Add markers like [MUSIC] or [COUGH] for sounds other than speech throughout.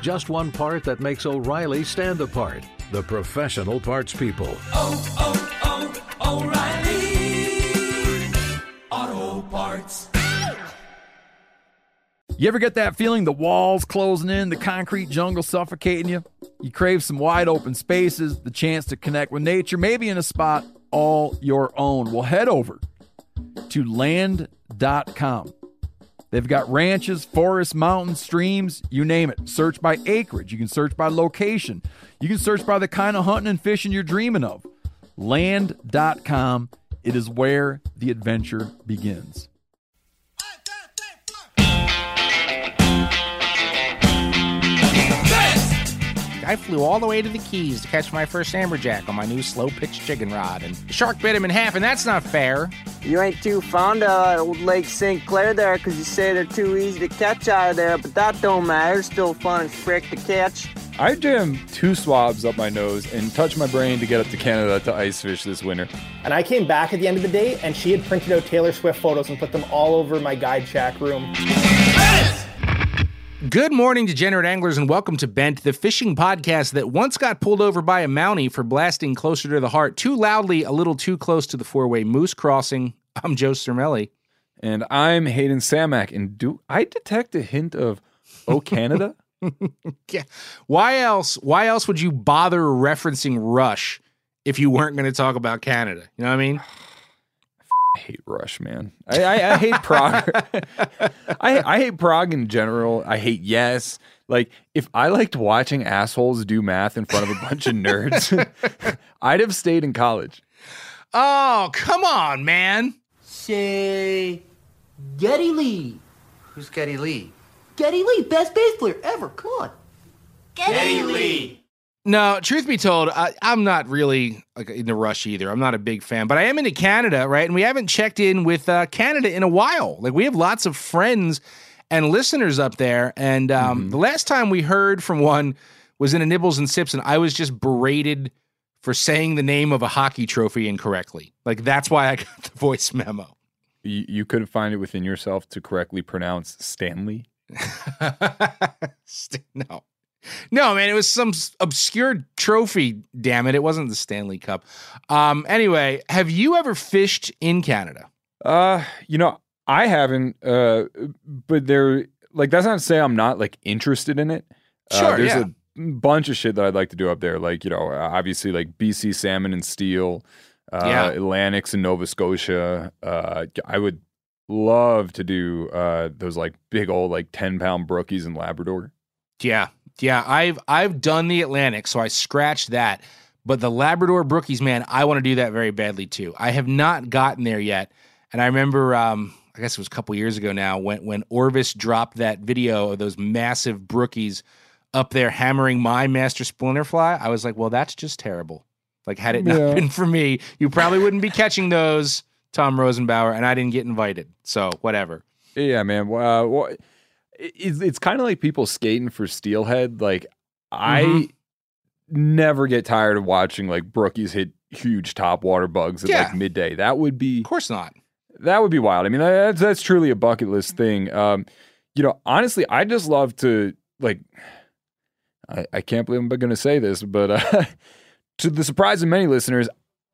Just one part that makes O'Reilly stand apart. The professional parts people. Oh, oh, oh, O'Reilly! Auto Parts. You ever get that feeling the walls closing in, the concrete jungle suffocating you? You crave some wide open spaces, the chance to connect with nature, maybe in a spot all your own. Well, head over to land.com. They've got ranches, forests, mountains, streams, you name it. Search by acreage. You can search by location. You can search by the kind of hunting and fishing you're dreaming of. Land.com. It is where the adventure begins. I flew all the way to the Keys to catch my first amberjack on my new slow pitch chicken rod, and the shark bit him in half, and that's not fair. You ain't too fond of uh, old Lake St. Clair there because you say they're too easy to catch out of there, but that don't matter. It's still fun as frick to catch. I jammed two swabs up my nose and touched my brain to get up to Canada to ice fish this winter. And I came back at the end of the day, and she had printed out Taylor Swift photos and put them all over my guide shack room. Good morning, degenerate anglers, and welcome to Bent, the fishing podcast that once got pulled over by a Mountie for blasting closer to the heart too loudly, a little too close to the four way moose crossing. [LAUGHS] I'm Joe Cermele. And I'm Hayden Samak. And do I detect a hint of Oh [LAUGHS] Canada? [LAUGHS] Yeah. Why else? Why else would you bother referencing Rush if you weren't going to talk about Canada? You know what I mean? [SIGHS] I hate Rush, man. I, I, I hate prog. [LAUGHS] I, I hate prog in general. I hate Yes. Like, if I liked watching assholes do math in front of a bunch of nerds, [LAUGHS] I'd have stayed in college. Oh, come on, man. Say, Geddy Lee. Who's Geddy Lee? Geddy Lee, best bass player ever. Come on. No, truth be told, I, I'm not really like into Rush either. I'm not a big fan, but I am into Canada, right? And we haven't checked in with uh, Canada in a while. Like we have lots of friends and listeners up there, and um, the last time we heard from one was in a Nibbles and Sips, and I was just berated for saying the name of a hockey trophy incorrectly. Like that's why I [LAUGHS] got the voice memo. You, you couldn't find it within yourself to correctly pronounce Stanley. [LAUGHS] St- no. No, man, it was some obscure trophy, damn it. It wasn't the Stanley Cup. Um, anyway, have you ever fished in Canada? Uh, you know, I haven't. Uh, but there, like, that's not to say I'm not like interested in it. Uh, Sure, there's yeah. a bunch of shit that I'd like to do up there. Like, you know, obviously like BC salmon and steel, uh, Yeah. Atlantics and Nova Scotia. Uh, I would love to do uh those like big old like ten pound brookies in Labrador. Yeah. Yeah, I've I've done the Atlantic, so I scratched that. But the Labrador Brookies, man, I want to do that very badly too. I have not gotten there yet. And I remember um, I guess it was a couple years ago now when when Orvis dropped that video of those massive brookies up there hammering my master splinterfly. I was like, well, that's just terrible. Like, had it not Yeah. been for me, you probably wouldn't be catching those, Tom Rosenbauer, and I didn't get invited. So whatever. Yeah, man. Uh, well, it's it's kind of like people skating for steelhead. Like I Mhm. never get tired of watching like brookies hit huge top water bugs at Yeah. like midday. That would be Of course not. that would be wild. I mean, that's that's truly a bucket list thing. Um, you know, honestly, I just love to like. I, I can't believe I'm going to say this, but uh, [LAUGHS] to the surprise of many listeners,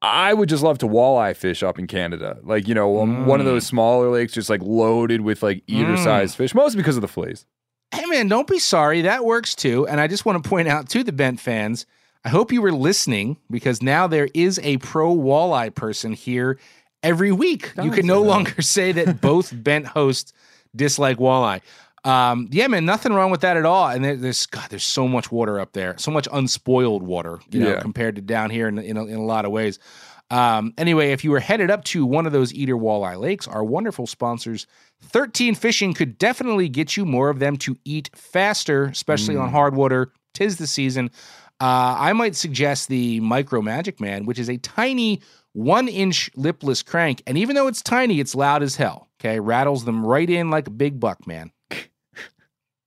I would just love to walleye fish up in Canada. Like you know, um, one of those smaller lakes, just like loaded with like eater sized fish, mostly because of the fleas. Hey man, don't be sorry. That works too. And I just want to point out to the Bent fans, I hope you were listening because now there is a pro walleye person here every week. you can no longer say that both [LAUGHS] Bent hosts dislike walleye. Um, yeah, man, nothing wrong with that at all. And there, there's God, there's so much water up there, so much unspoiled water, you know, Yeah. compared to down here in, in, a, in a lot of ways. Um, anyway, if you were headed up to one of those Eater Walleye Lakes, our wonderful sponsors, 13 Fishing could definitely get you more of them to eat faster, especially on hard water. Tis the season. Uh, I might suggest the Micro Magic Man, which is a tiny one inch lipless crank. And even though it's tiny, it's loud as hell. Okay. Rattles them right in like a big buck, man.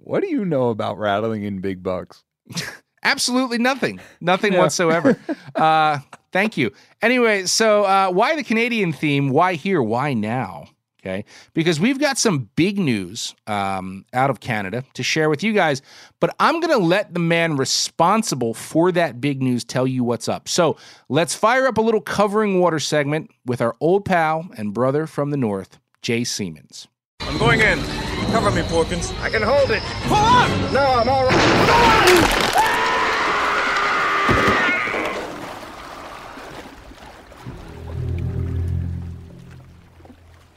What do you know about rattling in big bucks? [LAUGHS] Absolutely nothing. Nothing whatsoever. [LAUGHS] uh, thank you. Anyway, so uh, why the Canadian theme? Why here? Why now? Okay. Because we've got some big news um, out of Canada to share with you guys, but I'm going to let the man responsible for that big news tell you what's up. So let's fire up a little covering water segment with our old pal and brother from the north, Jay Siemens. I'm going in. Cover me, Porkins. I can hold it. Pull on! No, I'm all right.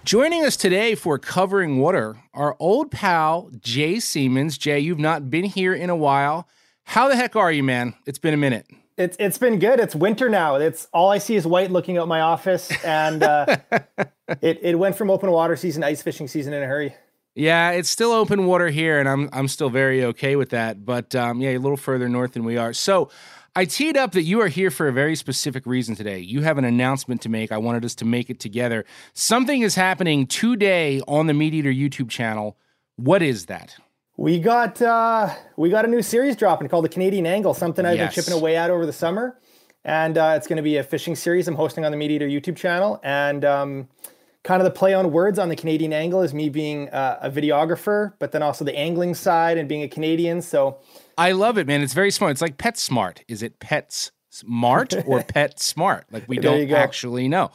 Joining us today for Covering Water, our old pal, Jay Siemens. Jay, you've not been here in a while. How the heck are you, man? It's been a minute. It's it's been good. It's winter now. It's all I see is white looking out my office, and uh, [LAUGHS] it it went from open water season to ice fishing season in a hurry. Yeah, it's still open water here, and I'm I'm still very okay with that. But um, yeah, a little further north than we are. So I teed up that you are here for a very specific reason today. You have an announcement to make. I wanted us to make it together. Something is happening today on the Meat Eater YouTube channel. What is that? We got uh, we got a new series dropping called the Canadian Angle. Something I've Yes. been chipping away at over the summer, and uh, it's going to be a fishing series I'm hosting on the Meat Eater YouTube channel. And um, kind of the play on words on the Canadian Angle is me being uh, a videographer, but then also the angling side and being a Canadian. So I love it, man. It's very smart. It's like Pet Smart. Is it Pet Smart [LAUGHS] or Pet Smart? Like we There don't actually know.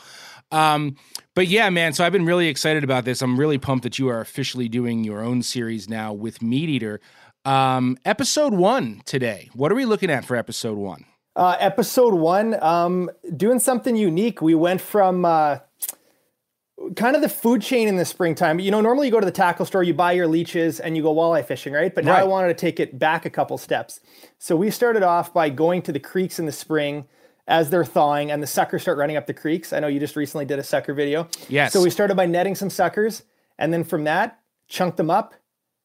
Um, but yeah, man. So I've been really excited about this. I'm really pumped that you are officially doing your own series now with Meat Eater. Um, episode one today. What are we looking at for episode one? Uh, episode one, um, doing something unique. We went from uh, kind of the food chain in the springtime. You know, normally you go to the tackle store, you buy your leeches, and you go walleye fishing, right? But now I wanted to take it back a couple steps. So we started off by going to the creeks in the spring as they're thawing, and the suckers start running up the creeks. I know you just recently did a sucker video. Yes. So we started by netting some suckers, and then from that, chunked them up.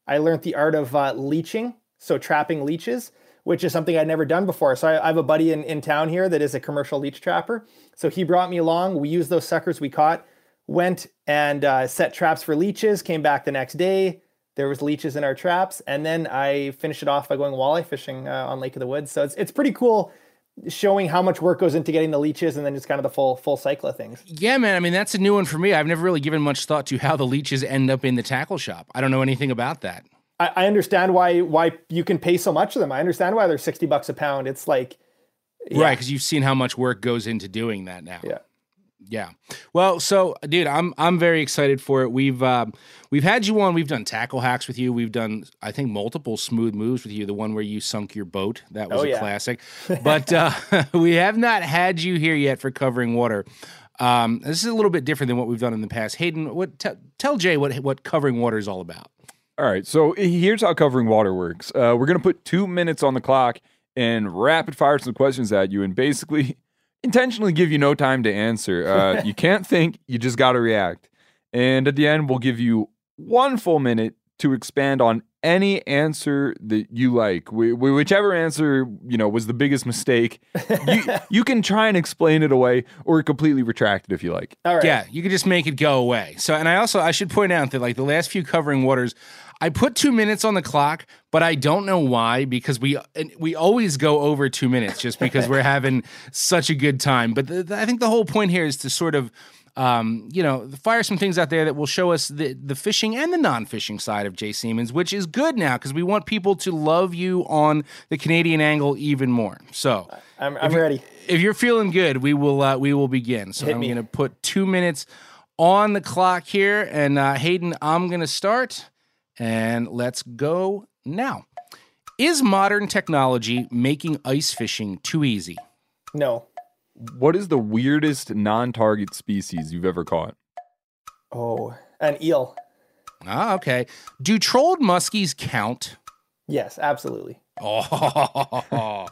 I learned the art of uh, leeching, so trapping leeches, which is something I'd never done before. So I, I have a buddy in, in town here that is a commercial leech trapper. So he brought me along. We used those suckers we caught, went and uh, set traps for leeches, came back the next day. There was leeches in our traps, and then I finished it off by going walleye fishing uh, on Lake of the Woods. So it's, it's pretty cool showing how much work goes into getting the leeches and then just kind of the full full cycle of things. Yeah, man. I mean, that's a new one for me. I've never really given much thought to how the leeches end up in the tackle shop. I don't know anything about that. I, I understand why why you can pay so much of them. I understand why they're sixty bucks a pound. It's like Right, because you've seen how much work goes into doing that now. Yeah. Yeah. Well, so dude, I'm I'm very excited for it. We've um, we've had you on. We've done tackle hacks with you. We've done I think multiple smooth moves with you. The one where you sunk your boat that was Oh, a yeah. classic. [LAUGHS] But uh, [LAUGHS] we have not had you here yet for covering water. Um, this is a little bit different than what we've done in the past. Hayden, what t- tell Jay what what covering water is all about. All right, so here's how covering water works. Uh, we're gonna put two minutes on the clock and rapid fire some questions at you, and basically intentionally give you no time to answer. Uh, you can't think; you just got to react. And at the end, we'll give you one full minute to expand on any answer that you like. Wh- wh- whichever answer you know was the biggest mistake, you, [LAUGHS] you can try and explain it away or completely retract it if you like. all right. Yeah, you can just make it go away. So, and I also I should point out that like the last few covering waters, I put two minutes on the clock, but I don't know why because we we always go over two minutes just because we're having such a good time. But the, the- I think the whole point here is to sort of. Um, you know, fire some things out there that will show us the, the fishing and the non-fishing side of Jay Siemens, which is good now because we want people to love you on the Canadian angle even more. So, I'm, I'm ready. if you're feeling good, we will uh, we will begin. So Hit I'm going to put two minutes on the clock here, and uh, Hayden, I'm going to start, and let's go now. Is modern technology making ice fishing too easy? No. What is the weirdest non-target species you've ever caught? Oh, an eel. Ah, okay. Do trolled muskies count? Yes, absolutely. [LAUGHS] Oh,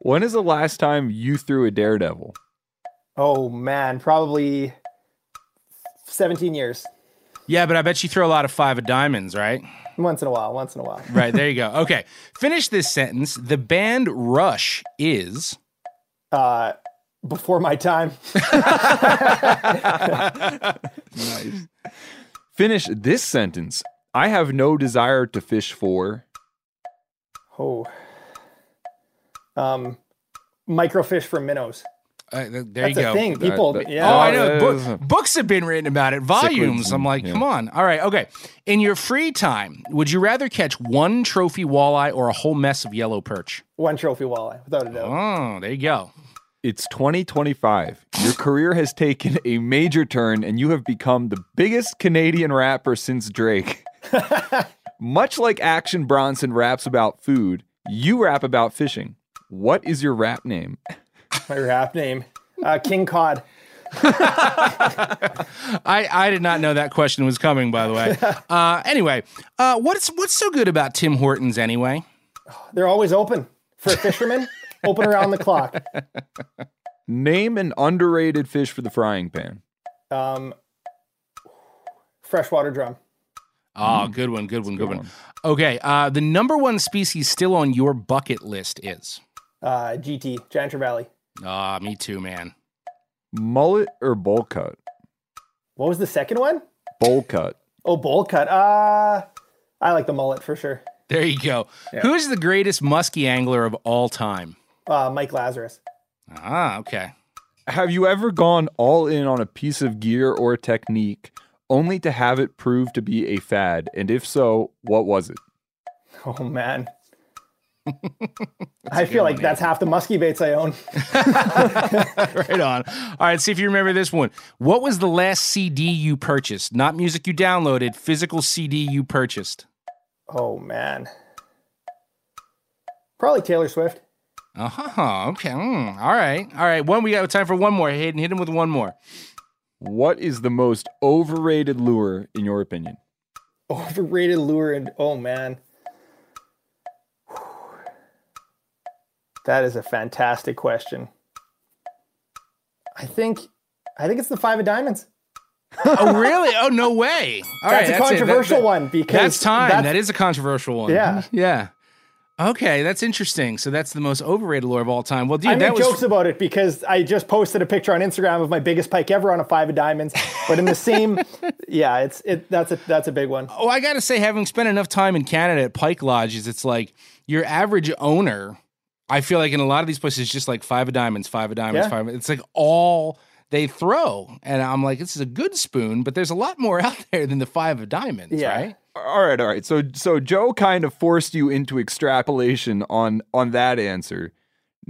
When is the last time you threw a Dardevle? Oh man, probably 17 years. Yeah, but I bet you throw a lot of five of diamonds, right? Once in a while, once in a while. Right, there you go. [LAUGHS] Okay, finish this sentence. The band Rush is. Uh, before my time. [LAUGHS] Nice. Finish this sentence. I have no desire to fish for. Oh. Um, microfish for minnows. Uh, there That's you go. a thing. People, that- yeah. Oh, I know. Book- books have been written about it, volumes. I'm like, yeah. come on. All right, okay. In your free time, would you rather catch one trophy walleye or a whole mess of yellow perch? One trophy walleye, without a doubt. Oh, there you go. It's 2025. Your career has taken a major turn and you have become the biggest Canadian rapper since Drake. [LAUGHS] Much like Action Bronson raps about food, you rap about fishing. What is your rap name? My rap name, uh, King Cod. [LAUGHS] I, I did not know that question was coming, by the way. [LAUGHS] Uh, anyway, uh, what's what's so good about Tim Hortons anyway? They're always open for fishermen. open around the clock. Name an underrated fish for the frying pan. Um, freshwater drum. Oh, good one, good one, good, good one. Okay, uh, the number one species still on your bucket list is. Uh, GT, Giant Trevally. Ah, me too, man. Mullet or bowl cut? What was the second one? Bowl cut. Oh, bowl cut. Uh, I like the mullet for sure. There you go. Who's the greatest musky angler of all time? Uh, Mike Lazarus. Ah, okay. Have you ever gone all in on a piece of gear or technique only to have it prove to be a fad? And if so, what was it? Oh man. I feel like that's half the musky baits I own. [LAUGHS] right on. All right, see if you remember this one. What was the last CD you purchased? Not music you downloaded, physical CD you purchased. Oh man. Probably Taylor Swift. Uh huh. Okay. mm, all right. All right. One. We got time for one more. Hayden, hit him with one more. What is the most overrated lure in your opinion? Overrated lure and oh man. That is a fantastic question. I think I think it's the five of diamonds. Oh, really? Oh, no way. [LAUGHS] All that's right, a it. That- controversial that- one because That's time. that's- that is a controversial one. Yeah. [LAUGHS] Yeah. Okay, that's interesting. So that's the most overrated lure of all time. Well, dude, I that make was jokes about it because I just posted a picture on Instagram of my biggest pike ever on a five of diamonds. But in the [LAUGHS] same, yeah, it's it. That's a that's a big one. Oh, I got to say, having spent enough time in Canada at Pike Lodges, it's like your average owner. I feel like in a lot of these places, it's just like five of diamonds, five of diamonds, Yeah. five. Of, it's like all they throw, and I'm like, this is a good spoon, but there's a lot more [LAUGHS] out there than the five of diamonds, Yeah. right? All right, all right. So so Joe kind of forced you into extrapolation on on that answer.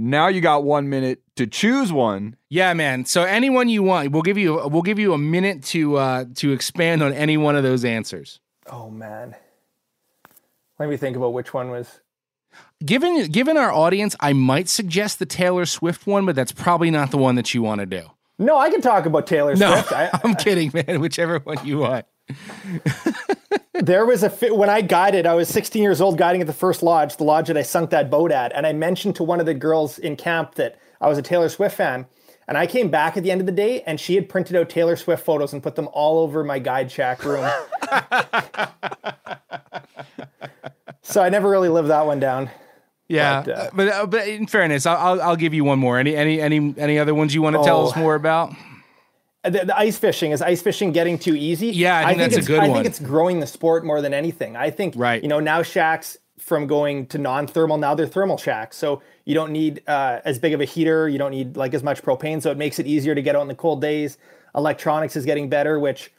Now you got 1 minute to choose one. Yeah, man. So anyone you want, we'll give you we'll give you a minute to uh to expand on any one of those answers. Oh man, let me think about which one was. Given given our audience, I might suggest the Taylor Swift one, but that's probably not the one that you want to do. No, I can talk about Taylor No, Swift. I, [LAUGHS] I'm kidding, man. Whichever one you want. [LAUGHS] there was a fi- when I guided. I was 16 years old, guiding at the first lodge, the lodge that I sunk that boat at, and I mentioned to one of the girls in camp that I was a Taylor Swift fan. And I came back at the end of the day, and she had printed out Taylor Swift photos and put them all over my guide shack room. [LAUGHS] so I never really lived that one down. Yeah, But, uh, but uh, but in fairness, I'll, I'll give you one more. Any any any any other ones you want to tell Oh. us more about? The, the ice fishing is ice fishing getting too easy? Yeah, I think that's a good I one. I think it's growing the sport more than anything. I think Right. You know now shacks from going to non-thermal now they're thermal shacks, so you don't need uh, as big of a heater. You don't need like as much propane, so it makes it easier to get out in the cold days. Electronics is getting better, which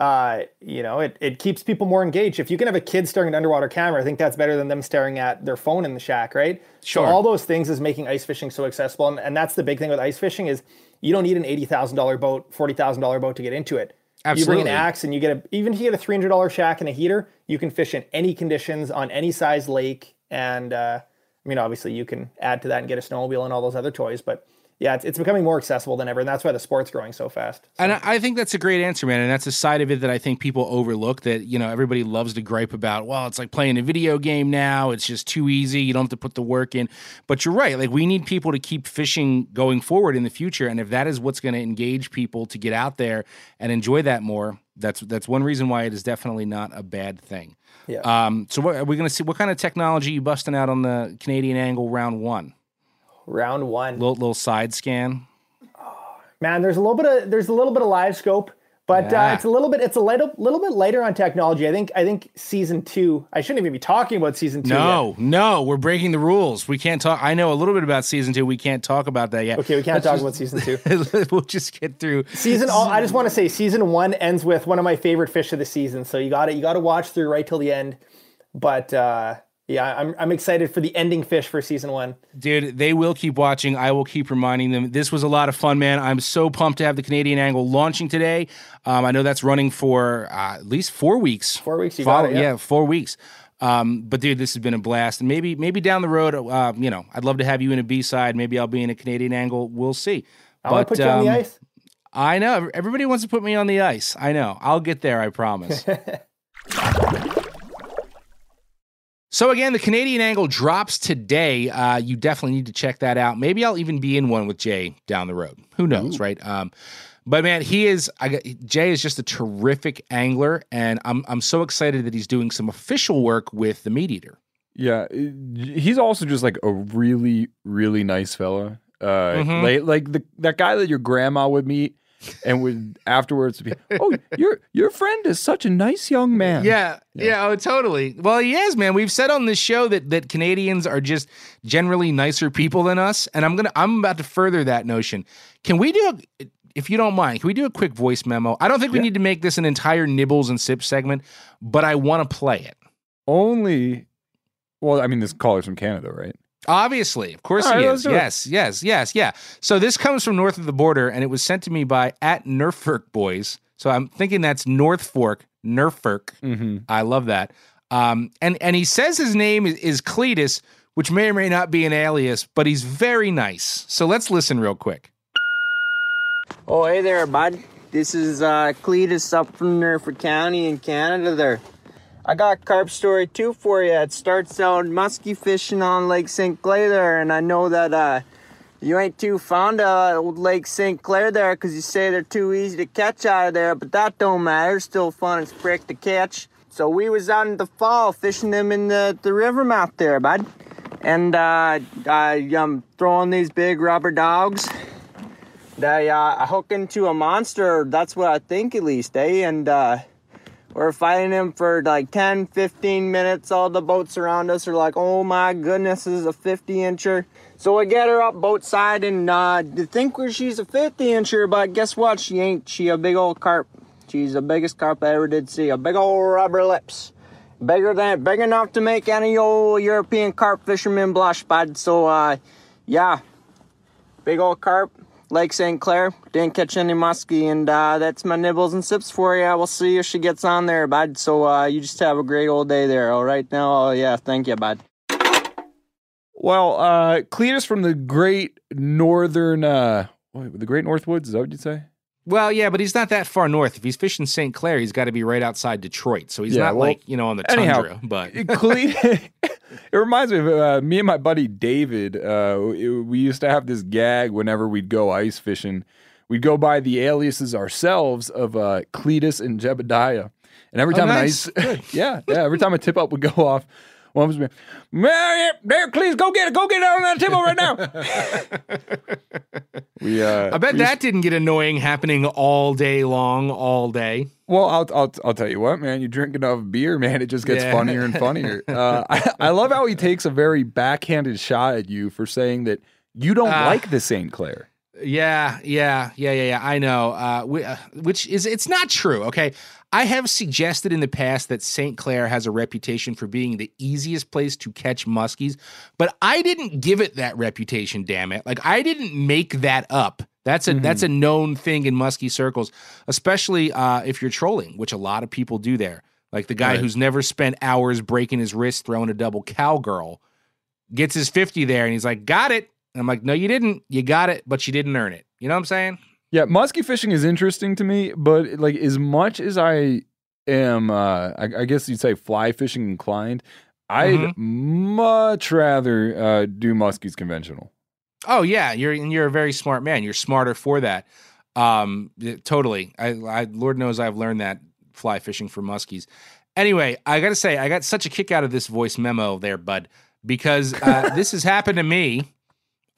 uh, you know it it keeps people more engaged. If you can have a kid staring at an underwater camera, I think that's better than them staring at their phone in the shack, right? Sure. So all those things is making ice fishing so accessible, and, and that's the big thing with ice fishing is you don't need an eighty thousand dollar boat, forty thousand dollar boat to get into it. Absolutely. You bring an axe and you get a even if you get a three hundred dollar shack and a heater, you can fish in any conditions on any size lake. And uh, I mean, obviously, you can add to that and get a snowmobile and all those other toys. But yeah, it's, it's becoming more accessible than ever, and that's why the sport's growing so fast. And I I think that's a great answer, man. And that's a side of it that I think people overlook that, you know, everybody loves to gripe about, well, it's like playing a video game now. It's just too easy. You don't have to put the work in. But you're right. Like, we need people to keep fishing going forward in the future. And if that is what's going to engage people to get out there and enjoy that more, that's that's one reason why it is definitely not a bad thing. Yeah. Um, so what are we going to see? What kind of technology you busting out on the Canadian angle round one? Round one, Little little side scan. Oh, man. There's a little bit of there's a little bit of live scope, but Yeah. uh, it's a little bit it's a little little bit lighter on technology. I think I think season two. I shouldn't even be talking about season two. yet. No, no, we're breaking the rules. We can't talk. I know a little bit about season two. We can't talk about that yet. Okay, we can't Let's talk just- about season two. [LAUGHS] we'll just get through season all, I just want to say season one ends with one of my favorite fish of the season. So you got to you got to watch through right till the end. But uh, yeah, I'm I'm excited for the ending fish for season one. Dude, they will keep watching. I will keep reminding them. This was a lot of fun, man. I'm so pumped to have the Canadian Angle launching today. Um, I know that's running for uh, at least four weeks. Four weeks, you got it, yeah. four weeks. Um, but dude, this has been a blast, and maybe maybe down the road, uh, you know, I'd love to have you in a B side. Maybe I'll be in a Canadian Angle. We'll see. I want to put you on the um, ice. I know everybody wants to put me on the ice. I know. I'll get there. I promise. [LAUGHS] so again, the Canadian Angle drops today. Uh, you definitely need to check that out. Maybe I'll even be in one with Jay down the road. Who knows, right? Um, but man, he is. I got, Jay is just a terrific angler, and I'm I'm so excited that he's doing some official work with the Meat Eater. Yeah, he's also just like a really, really nice fella. Uh, Mhm. like, like the that guy that your grandma would meet, and would afterwards be, oh, your your friend is such a nice young man. Yeah, yeah, oh, totally. Well, he is, man. We've said on this show that that Canadians are just generally nicer people than us, and I'm gonna I'm about to further that notion. Can we do, a, if you don't mind, can we do a quick voice memo? I don't think we need to make this an entire nibbles and sips segment, but I want to play it. Only, well, I mean, this caller's from Canada, right? Obviously, of course All he is. let's it. Yes, yes, yes, yeah. So this comes from north of the border, and it was sent to me by at Norfolk Boys. So I'm thinking that's North Fork, Norfolk. Mm-hmm. I love that. Um, and and he says his name is, is Cletus, which may or may not be an alias, but he's very nice. So let's listen real quick. Oh, hey there, bud. This is uh, Cletus up from Norfolk County in Canada there. I got carp story two for you. It starts out musky fishing on Lake St. Clair there, and I know that uh, you ain't too fond of old Lake St. Clair there because you say they're too easy to catch out of there, but that don't matter. Still fun as frick to catch. So we was out in the fall fishing them in the, the river mouth there, bud. And uh, I, am throwing these big rubber dogs. They uh, hook into a monster. That's what I think, at least, eh? And uh, we're fighting him for like 10, 15 minutes. All the boats around us are like, oh my goodness, this is a 50 incher. So we get her up boat side and uh, think she's a 50 incher, but guess what? She ain't. She a big old carp. She's the biggest carp I ever did see. A big old rubber lips. Bigger than, big enough to make any old European carp fisherman blush, bud. So, uh, yeah. Big old carp. Lake St. Clair. Didn't catch any muskie, and uh, that's my nibbles and sips for you. We'll see if she gets on there, bud. So uh, you just have a great old day there. All right now. Oh yeah, thank you, bud. Well, uh, Cletus from the Great Northern, uh, what, the Great North Woods. Is that what you'd say? Well, yeah, but he's not that far north. If he's fishing St. Clair, he's got to be right outside Detroit. So he's Yeah, not well, like, you know, on the anyhow, tundra. But Cle- [LAUGHS] [LAUGHS] it reminds me of uh, me and my buddy David. Uh, we used to have this gag whenever we'd go ice fishing. We'd go by the aliases ourselves of uh, Cletus and Jebediah. And every Oh, time nice. an ice, [LAUGHS] yeah, yeah, every time a tip up would go off, one was me, man, there, Cletus, go get it, go get it out on that tip up right now. [LAUGHS] we, uh, I bet we used- that didn't get annoying happening all day long, all day. Well, I'll, I'll I'll tell you what, man. You drink enough beer, man, it just gets Yeah. funnier and funnier. [LAUGHS] Uh, I, I love how he takes a very backhanded shot at you for saying that you don't Ah. like the St. Clair. Yeah, yeah, yeah, yeah, yeah. I know. Uh, whi- uh, which is it's not true. Okay, I have suggested in the past that St. Clair has a reputation for being the easiest place to catch muskies, but I didn't give it that reputation. Damn it! Like I didn't make that up. That's a that's a known thing in muskie circles, especially uh, if you're trolling, which a lot of people do there. Like the guy Right. who's never spent hours breaking his wrist throwing a double cowgirl gets his 50 there and he's like, got it. And I'm like, no, you didn't. You got it, but you didn't earn it. You know what I'm saying? Yeah, musky fishing is interesting to me, but like as much as I am, uh, I, I guess you'd say fly fishing inclined, I'd Mhm. much rather uh, do muskies conventional. Oh yeah, you're you're a very smart man. You're smarter for that. Um, totally. I, I, Lord knows I've learned that fly fishing for muskies. Anyway, I got to say, I got such a kick out of this voice memo there, bud, because uh, this has happened to me.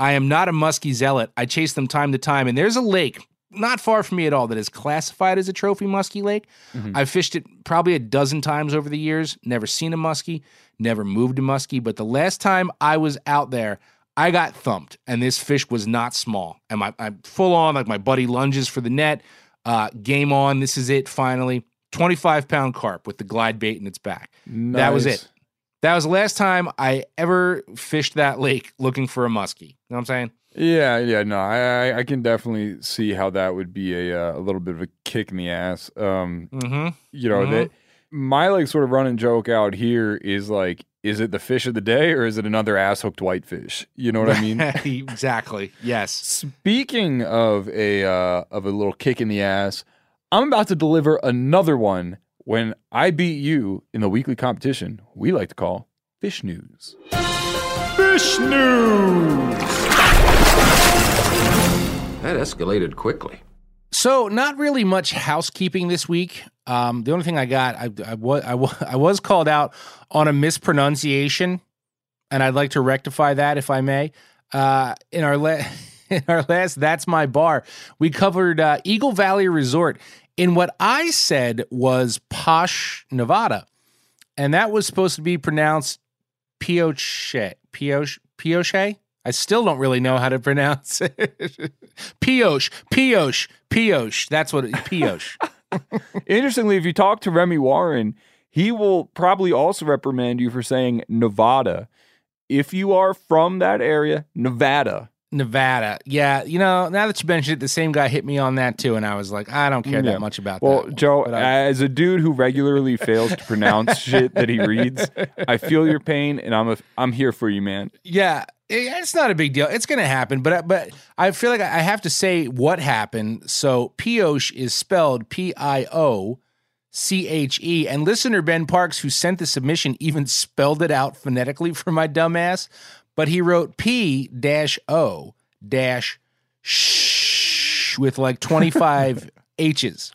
I am not a muskie zealot. I chase them time to time, and there's a lake not far from me at all that is classified as a trophy muskie lake. I've fished it probably a dozen times over the years. Never seen a muskie. Never moved a muskie. But the last time I was out there, I got thumped, and this fish was not small. And my I'm full on like my buddy lunges for the net. Uh, game on. This is it. Finally, 25 pound carp with the glide bait in its back. That was it. That was the last time I ever fished that lake looking for a muskie. You know what I'm saying? Yeah, yeah, no, I, I- can definitely see how that would be a uh, a little bit of a kick in the ass. Um, Mm-hmm. you know Mhm. that my like sort of running joke out here is like, is it the fish of the day or is it another ass hooked whitefish? You know what I mean? [LAUGHS] exactly. Yes. Speaking of a uh, of a little kick in the ass, I'm about to deliver another one when I beat you in the weekly competition we like to call Fish News. Fish News. That escalated quickly. So, not really much housekeeping this week. Um, the only thing I got, I, I, was, I, wa- [LAUGHS] I was called out on a mispronunciation, and I'd like to rectify that if I may. Uh, in our la- [LAUGHS] in our last "That's My Bar," we covered uh, Eagle Valley Resort in what I said was Posh, Nevada, and that was supposed to be pronounced Pioche, Pioche, Pioche. I still don't really know how to pronounce it. [LAUGHS] Pioche, Pioche, Pioche. That's what it, Pioche. [LAUGHS] Interestingly, if you talk to Remy Warren, he will probably also reprimand you for saying Nevada. If you are from that area, Nevada. Nevada. Yeah, you know, now that you mentioned it, the same guy hit me on that too, and I was like, I don't care Yeah. that much about Well, that. one. Joe, I- as a dude who regularly fails to pronounce [LAUGHS] shit that he reads, I feel your pain, and I'm a, I'm here for you, man. Yeah, it- it's not a big deal. It's going to happen, but but I feel like I have to say what happened. So Pioche is spelled P I O C H E, and listener Ben Parks, who sent the submission, even spelled it out phonetically for my dumbass. But he wrote P dash O dash sh with like twenty five [LAUGHS] H's.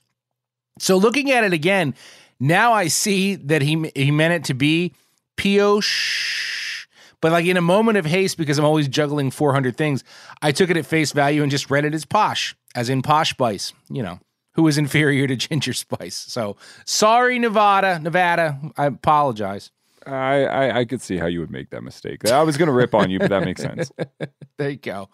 So looking at it again, now I see that he he meant it to be Pioche. But like in a moment of haste, because I'm always juggling 400 things, I took it at face value and just read it as posh, as in posh spice, you know, who is inferior to ginger [LAUGHS] spice. So sorry, Nevada, Nevada. I apologize. I, I I could see how you would make that mistake. I was gonna rip on you, but that makes sense. [LAUGHS] There you go.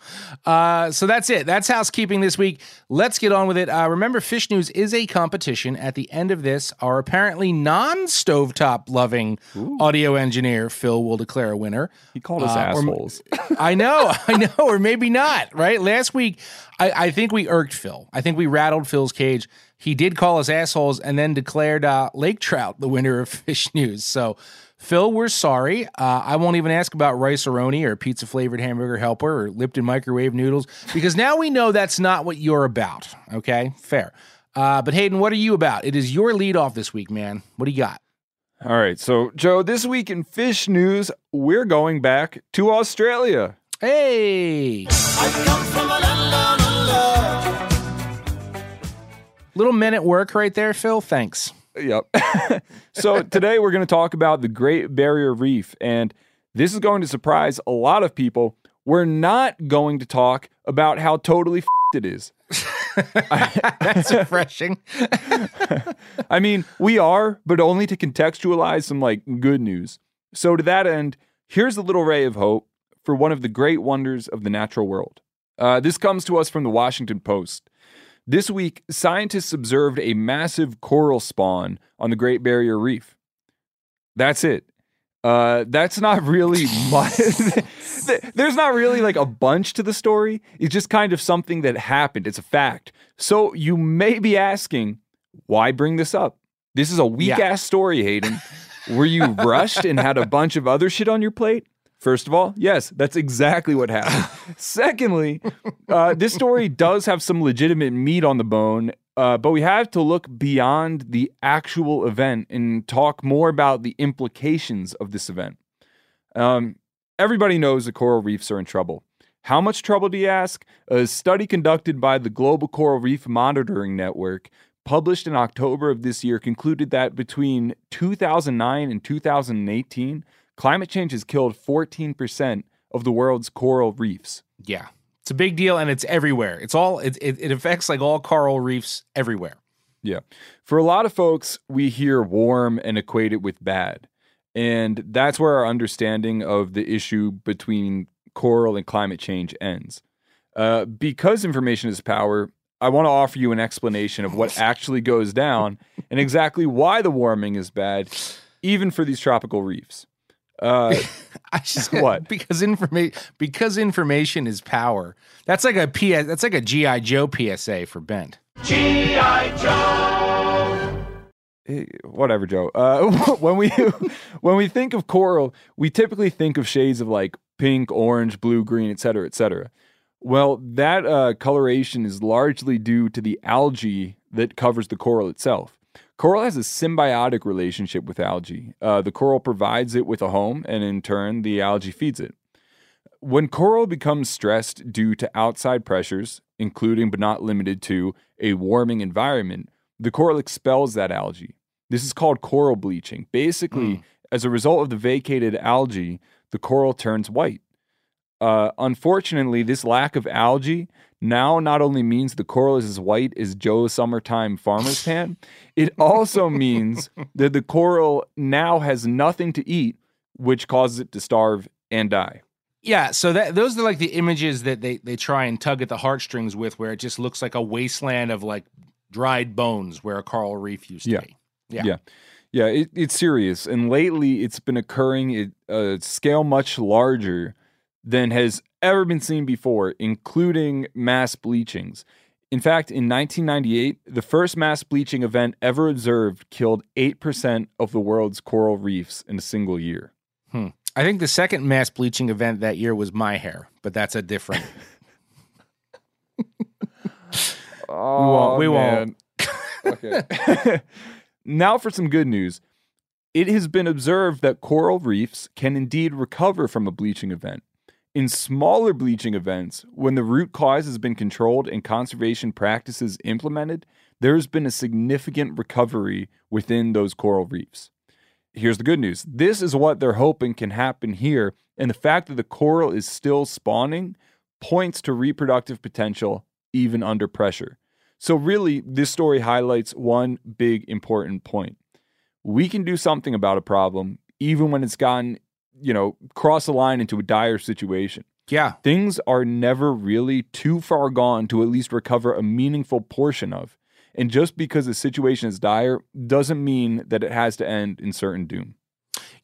Uh, so that's it. That's housekeeping this week. Let's get on with it. Uh, remember, Fish News is a competition. At the end of this, our apparently non stovetop loving audio engineer, Phil, will declare a winner. He called us Uh, or- assholes. [LAUGHS] I know, I know, or maybe not, right? Last week, I, I think we irked Phil. I think we rattled Phil's cage. He did call us assholes and then declared uh, Lake Trout the winner of [LAUGHS] Fish News. So, Phil, we're sorry. Uh, I won't even ask about rice aroni or pizza flavored hamburger helper or Lipton microwave noodles because now we know that's not what you're about. Okay, fair. Uh, but Hayden, what are you about? It is your lead off this week, man. What do you got? All right, so Joe, this week in fish news, we're going back to Australia. Hey. Little men at work right there, Phil. Thanks. Yep. [LAUGHS] so today we're going to talk about the Great Barrier Reef, and this is going to surprise a lot of people. We're not going to talk about how totally it is. [LAUGHS] That's refreshing. [LAUGHS] I mean, we are, but only to contextualize some like good news. So to that end, here's a little ray of hope for one of the great wonders of the natural world. Uh, this comes to us from the Washington Post. This week, scientists observed a massive coral spawn on the Great Barrier Reef. That's it. Uh, that's not really much. [LAUGHS] [LAUGHS] There's not really like a bunch to the story. It's just kind of something that happened. It's a fact. So you may be asking, why bring this up? This is a weak Yeah. ass story, Hayden. Were you [LAUGHS] rushed and had a bunch of other shit on your plate? First of all, yes, that's exactly what happened. [LAUGHS] Secondly, uh, this story does have some legitimate meat on the bone, uh, but we have to look beyond the actual event and talk more about the implications of this event. Um, everybody knows the coral reefs are in trouble. How much trouble do you ask? A study conducted by the Global Coral Reef Monitoring Network, published in October of this year, concluded that between 2009 and 2018, climate change has killed 14% of the world's coral reefs. Yeah. It's a big deal and it's everywhere. It's all it, it, it affects like all coral reefs everywhere. Yeah. For a lot of folks, we hear warm and equate it with bad. And that's where our understanding of the issue between coral and climate change ends. Uh, because information is power, I want to offer you an explanation of what [LAUGHS] actually goes down and exactly why the warming is bad, even for these tropical reefs. Uh, [LAUGHS] I just What? because information because information is power. That's like a PS. That's like a GI Joe PSA for Bent. Eh, whatever, Joe. Uh, [LAUGHS] when we [LAUGHS] when we think of coral, we typically think of shades of like pink, orange, blue, green, etc., cetera, et cetera. Well, that uh, coloration is largely due to the algae that covers the coral itself. Coral has a symbiotic relationship with algae. Uh, the coral provides it with a home, and in turn, the algae feeds it. When coral becomes stressed due to outside pressures, including but not limited to a warming environment, the coral expels that algae. This is called coral bleaching. Basically, as a result of the vacated algae, the coral turns white. Uh, unfortunately, this lack of algae now not only means the coral is as white as Joe's summertime farmer's [LAUGHS] tan, it also means that the coral now has nothing to eat, which causes it to starve and die. Yeah, so that those are like the images that they they try and tug at the heartstrings with, where it just looks like a wasteland of like dried bones where a coral reef used to Yeah. be. Yeah. Yeah. Yeah, it, it's serious. And lately it's been occurring at a scale much larger than has ever been seen before, including mass bleachings. In fact, in 1998, the first mass bleaching event ever observed killed 8% of the world's coral reefs in a single year. Hmm. I think the second mass bleaching event that year was my hair, but that's a different. Oh, [LAUGHS] we won't. okay. [LAUGHS] now for some good news. It has been observed that coral reefs can indeed recover from a bleaching event. In smaller bleaching events, when the root cause has been controlled and conservation practices implemented, there has been a significant recovery within those coral reefs. Here's the good news this is what they're hoping can happen here, and the fact that the coral is still spawning points to reproductive potential even under pressure. So, really, this story highlights one big important point. We can do something about a problem even when it's gotten, you know, cross the line into a dire situation. yeah, Things are never really too far gone to at least recover a meaningful portion of. And just because the situation is dire doesn't mean that it has to end in certain doom.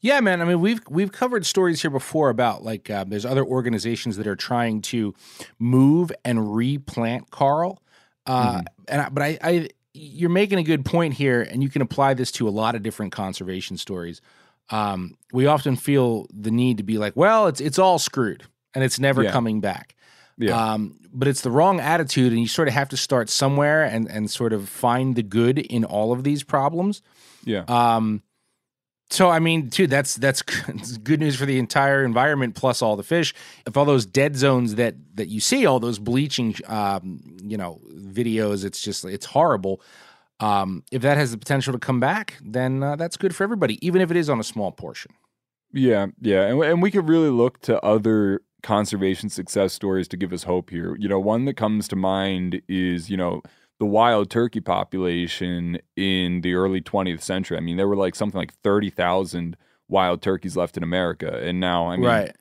yeah, man. I mean, we've we've covered stories here before about like uh, there's other organizations that are trying to move and replant coral. Uh, And I, but I, I, you're making a good point here, and you can apply this to a lot of different conservation stories. Um, we often feel the need to be like, well, it's it's all screwed and it's never Yeah. coming back. Yeah. Um, but it's the wrong attitude, and you sort of have to start somewhere and and sort of find the good in all of these problems. yeah. Um, so I mean, dude, that's that's [LAUGHS] good news for the entire environment plus all the fish. If all those dead zones that that you see, all those bleaching, um, you know, videos, it's just it's horrible. Um, if that has the potential to come back, then uh, that's good for everybody, even if it is on a small portion. Yeah, yeah, and and we could really look to other conservation success stories to give us hope here. You know, one that comes to mind is you know the wild turkey population in the early 20th century. I mean, there were like something like thirty thousand wild turkeys left in America, and now I mean, right?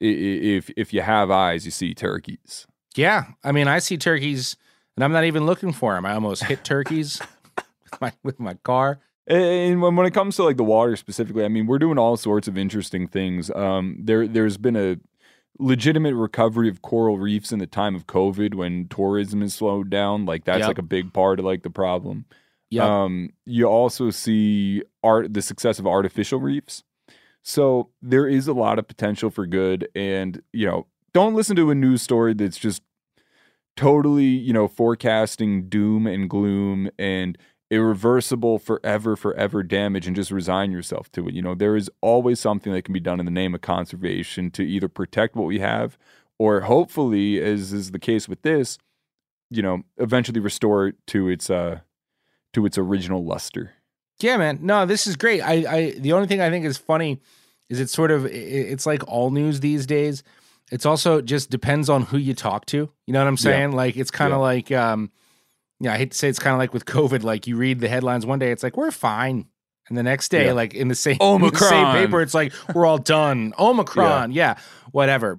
if if you have eyes, you see turkeys. Yeah, I mean, I see turkeys, and I'm not even looking for them. I almost hit turkeys [LAUGHS] with my with my car. And when, when it comes to like the water specifically, I mean, we're doing all sorts of interesting things. Um, there, there's been a legitimate recovery of coral reefs in the time of COVID when tourism is slowed down. Like that's Yep. like a big part of like the problem. Yep. Um, you also see art the success of artificial reefs. So there is a lot of potential for good. And, you know, don't listen to a news story that's just totally, you know, forecasting doom and gloom and irreversible forever, forever damage and just resign yourself to it. You know, there is always something that can be done in the name of conservation to either protect what we have or hopefully, as is the case with this, you know, eventually restore it to its uh to its original luster. Yeah, man. No, this is great. I, I the only thing I think is funny is it's sort of it's like all news these days. It's also just depends on who you talk to. You know what I'm saying? Like it's kind of Yeah. like um yeah, I hate to say it's kind of like with COVID. Like you read the headlines one day, it's like we're fine. And the next day, Yeah. like in the same [LAUGHS] in the same paper, it's like we're all done. [LAUGHS] Omicron, yeah, whatever.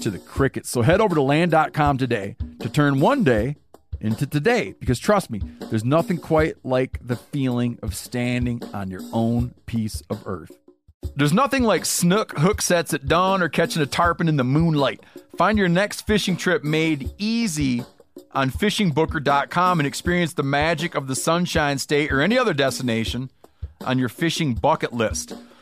to the crickets. So head over to land.com today to turn one day into today because trust me, there's nothing quite like the feeling of standing on your own piece of earth. There's nothing like snook hook sets at dawn or catching a tarpon in the moonlight. Find your next fishing trip made easy on fishingbooker.com and experience the magic of the Sunshine State or any other destination on your fishing bucket list.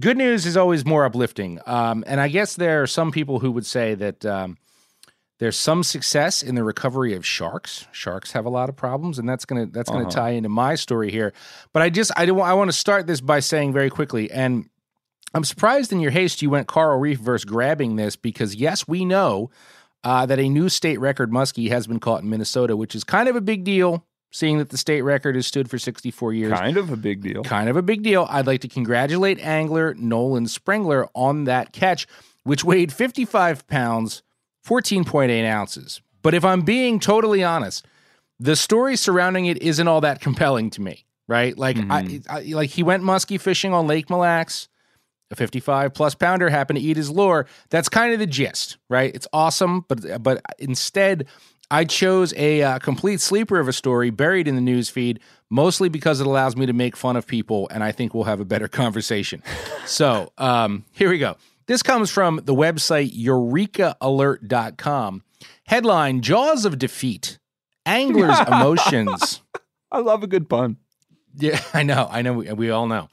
Good news is always more uplifting. Um, and I guess there are some people who would say that um, there's some success in the recovery of sharks. Sharks have a lot of problems, and that's gonna that's gonna Uh-huh. tie into my story here. But I just I do I want to start this by saying very quickly, and I'm surprised in your haste you went Coral Reef versus grabbing this because yes, we know uh, that a new state record muskie has been caught in Minnesota, which is kind of a big deal, seeing that the state record has stood for 64 years Kind of a big deal. kind of a big deal. I'd like to congratulate angler Nolan Sprengler on that catch, which weighed 55 pounds, 14.8 ounces. But if I'm being totally honest, the story surrounding it isn't all that compelling to me, right? Like, I, mm-hmm. I, like he went muskie fishing on Lake Mille Lacs. A 55 plus pounder happened to eat his lure. That's kind of the gist, right? It's awesome, but but instead, I chose a uh, complete sleeper of a story buried in the news feed, mostly because it allows me to make fun of people, and I think we'll have a better [LAUGHS] conversation. so um, here we go. This comes from the website eurekalert.com. Headline Jaws of Defeat. Anglers' [LAUGHS] emotions. I love a good pun. Yeah, [LAUGHS] I know. I know. We, we all know.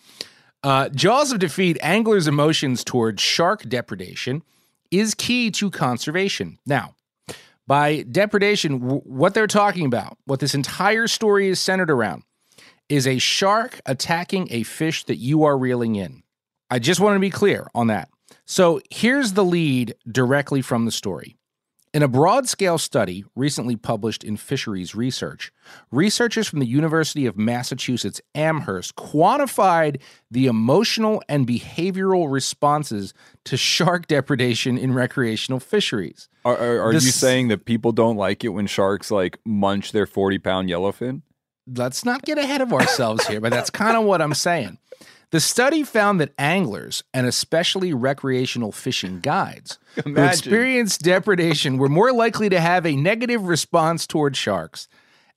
Uh, Jaws of Defeat, anglers' emotions towards shark depredation is key to conservation. Now, by depredation, w- what they're talking about, what this entire story is centered around, is a shark attacking a fish that you are reeling in. I just want to be clear on that. So here's the lead directly from the story. In a broad scale study recently published in Fisheries Research, researchers from the University of Massachusetts Amherst quantified the emotional and behavioral responses to shark depredation in recreational fisheries. Are, are, are you saying that people don't like it when sharks like munch their 40 pound yellowfin? let's not get ahead of ourselves here, but that's kind of what I'm saying. The study found that anglers and especially recreational fishing guides who experienced depredation were more likely to have a negative response toward sharks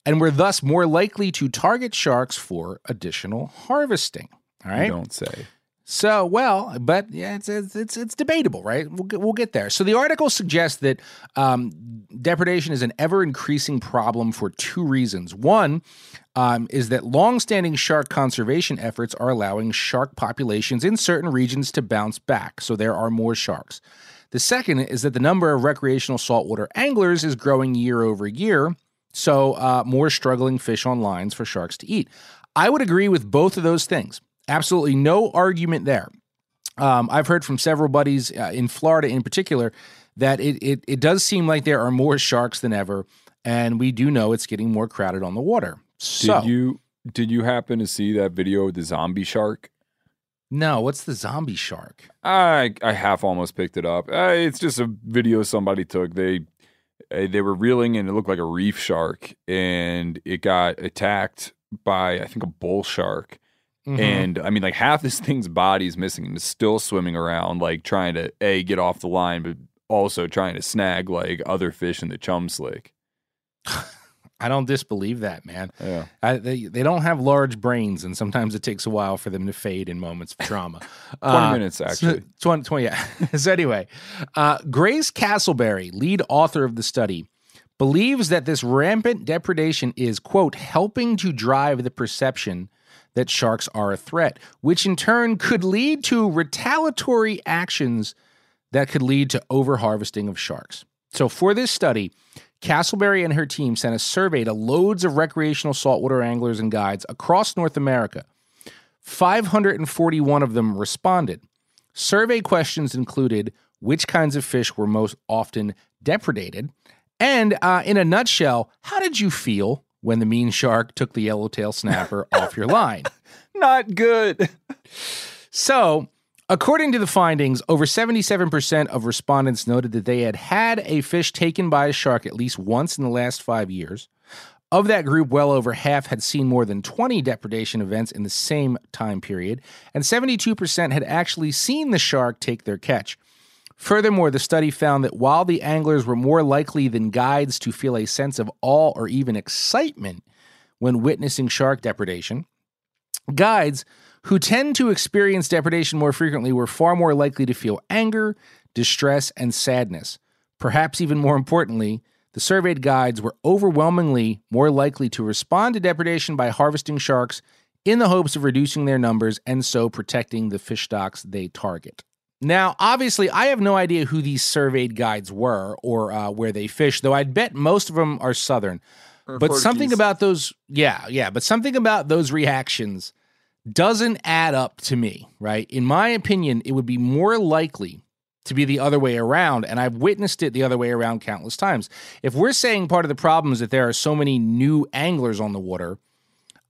and were thus more likely to target sharks for additional harvesting. All You don't say. So, well, but yeah, it's it's it's, it's debatable, right? We'll get, we'll get there. So, the article suggests that um, depredation is an ever increasing problem for two reasons. One um, is that longstanding shark conservation efforts are allowing shark populations in certain regions to bounce back, so there are more sharks. The second is that the number of recreational saltwater anglers is growing year over year, so uh, more struggling fish on lines for sharks to eat. I would agree with both of those things. Absolutely no argument there. Um, I've heard from several buddies uh, in Florida, in particular, that it, it it does seem like there are more sharks than ever, and we do know it's getting more crowded on the water. So, Did you did you happen to see that video of the zombie shark? no, what's the zombie shark? I I half almost picked it up. Uh, it's just a video somebody took. They uh, they were reeling and it looked like a reef shark, and it got attacked by I think a bull shark. Mhm. And I mean, like half this thing's body is missing and it's still swimming around, like trying to a get off the line, but also trying to snag like other fish in the chum slick. [LAUGHS] I don't disbelieve that, man. Yeah. I, they they don't have large brains, and sometimes it takes a while for them to fade in moments of trauma. [LAUGHS] 20 minutes, actually. So, 20, 20 yeah. [LAUGHS] so anyway, uh, Grace Castleberry, lead author of the study, believes that this rampant depredation is quote helping to drive the perception that sharks are a threat, which in turn could lead to retaliatory actions that could lead to overharvesting of sharks. So for this study, Castleberry and her team sent a survey to loads of recreational saltwater anglers and guides across North America. 541 of them responded. Survey questions included which kinds of fish were most often depredated, and uh, in a nutshell, how did you feel when the mean shark took the yellowtail snapper [LAUGHS] off your line? Not good. So, according to the findings, over 77% of respondents noted that they had had a fish taken by a shark at least once in the last five years. Of that group, well over half had seen more than 20 depredation events in the same time period, and 72% had actually seen the shark take their catch. Furthermore, the study found that while the anglers were more likely than guides to feel a sense of awe or even excitement when witnessing shark depredation, guides who tend to experience depredation more frequently were far more likely to feel anger, distress, and sadness. Perhaps even more importantly, the surveyed guides were overwhelmingly more likely to respond to depredation by harvesting sharks in the hopes of reducing their numbers and so protecting the fish stocks they target. Now, obviously, I have no idea who these surveyed guides were or uh, where they fish, though I'd bet most of them are Southern. But something about those, yeah, yeah, but something about those reactions doesn't add up to me, right? In my opinion, it would be more likely to be the other way around. And I've witnessed it the other way around countless times. If we're saying part of the problem is that there are so many new anglers on the water,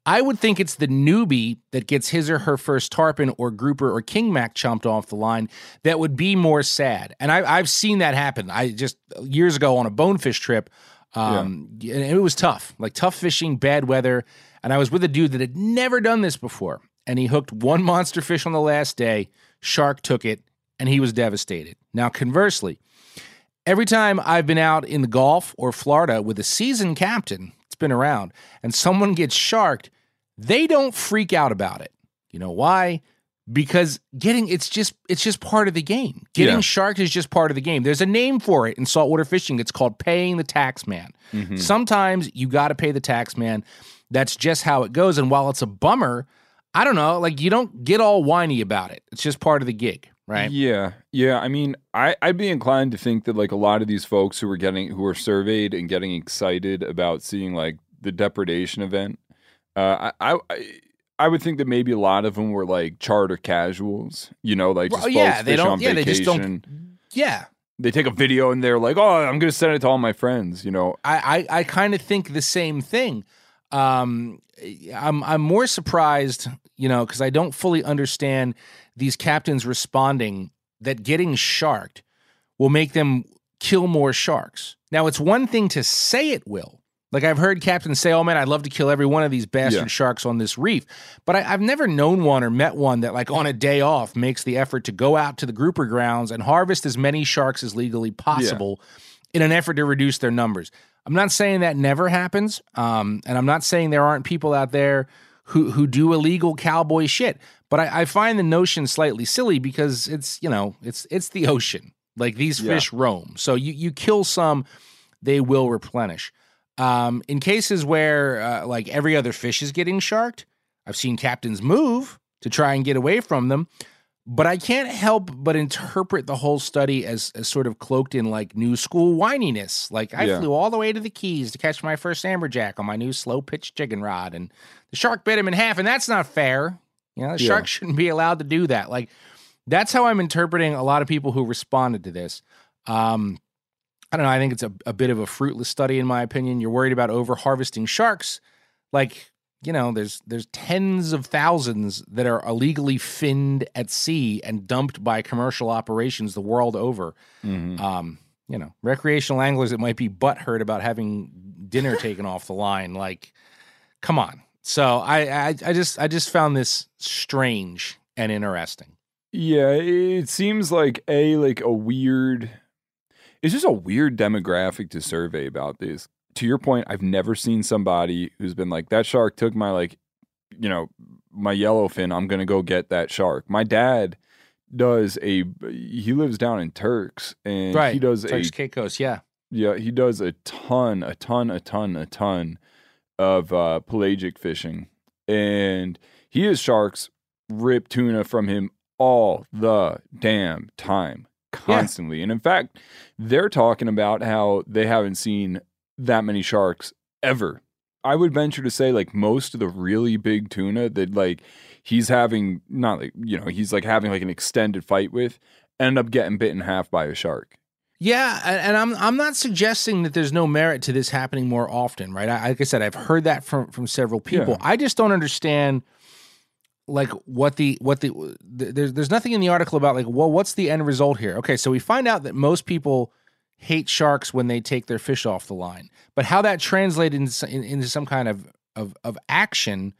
I would think it's the newbie that gets his or her first tarpon or grouper or king mac chomped off the line that would be more sad. And I, I've seen that happen. I just years ago on a bonefish trip, um, and it was tough, like tough fishing, bad weather. And I was with a dude that had never done this before, and he hooked one monster fish on the last day. Shark took it, and he was devastated. Now, conversely, every time I've been out in the Gulf or Florida with a seasoned captain, it's been around, and someone gets sharked, they don't freak out about it. You know why? Because getting it's just it's just part of the game. Getting Yeah. sharked is just part of the game. There's a name for it in saltwater fishing. It's called paying the tax man. Mm-hmm. Sometimes you got to pay the tax man. That's just how it goes. And while it's a bummer, I don't know, like you don't get all whiny about it. It's just part of the gig, right? Yeah, yeah. I mean, I I'd be inclined to think that like a lot of these folks who were getting who were surveyed and getting excited about seeing like the depredation event, uh, I, I I would think that maybe a lot of them were like charter casuals. You know, like just Well, yeah, they don't- on yeah, they vacation. just don't- Yeah. They take a video and they're like, "Oh, I'm going to send it to all my friends." You know, I I, I kind of think the same thing. Um, I'm I'm more surprised, you know, because I don't fully understand these captains responding that getting sharked will make them kill more sharks. Now, it's one thing to say it will. Like I've heard captains say, "Oh man, I'd love to kill every one of these bastard Yeah. sharks on this reef," but I, I've never known one or met one that, like, on a day off, makes the effort to go out to the grouper grounds and harvest as many sharks as legally possible in an effort to reduce their numbers. I'm not saying that never happens, um, and I'm not saying there aren't people out there who who do illegal cowboy shit. But I, I find the notion slightly silly because it's you know it's it's the ocean. Like these Yeah. fish roam, so you you kill some, they will replenish. Um, in cases where uh, like every other fish is getting sharked, I've seen captains move to try and get away from them. But I can't help but interpret the whole study as, as sort of cloaked in like new school whininess. Like I Yeah. flew all the way to the Keys to catch my first amberjack on my new slow pitch jigging rod, and the shark bit him in half, and that's not fair. You know, the Yeah. shark shouldn't be allowed to do that. Like that's how I'm interpreting a lot of people who responded to this. Um, I don't know. I think it's a, a bit of a fruitless study, in my opinion. You're worried about over harvesting sharks. Like, you know, there's there's tens of thousands that are illegally finned at sea and dumped by commercial operations the world over. Mhm. Um, you know, recreational anglers that might be butthurt about having dinner [LAUGHS] taken off the line. Like, come on. So I, I I just I just found this strange and interesting. Yeah, it seems like a like a weird. It's just a weird demographic to survey about this. To your point, I've never seen somebody who's been like that shark took my like, you know, my yellowfin. I'm gonna go get that shark. My dad does a. He lives down in Turks, and right. he does Turks a Caicos, yeah. yeah, he does a ton, a ton, a ton, a ton of uh, pelagic fishing, and he has sharks rip tuna from him all the damn time, constantly. And in fact, they're talking about how they haven't seen that many sharks ever. I would venture to say, like most of the really big tuna that like he's having, not like you know, he's like having like an extended fight with, end up getting bit in half by a shark. Yeah, and, I'm I'm not suggesting that there's no merit to this happening more often, right? I, like I said, I've heard that from from several people. Yeah. I just don't understand, like what the what the th- there's there's nothing in the article about like well what's the end result here? Okay, so we find out that most people hate sharks when they take their fish off the line, but how that translated into, in- into some kind of of of action.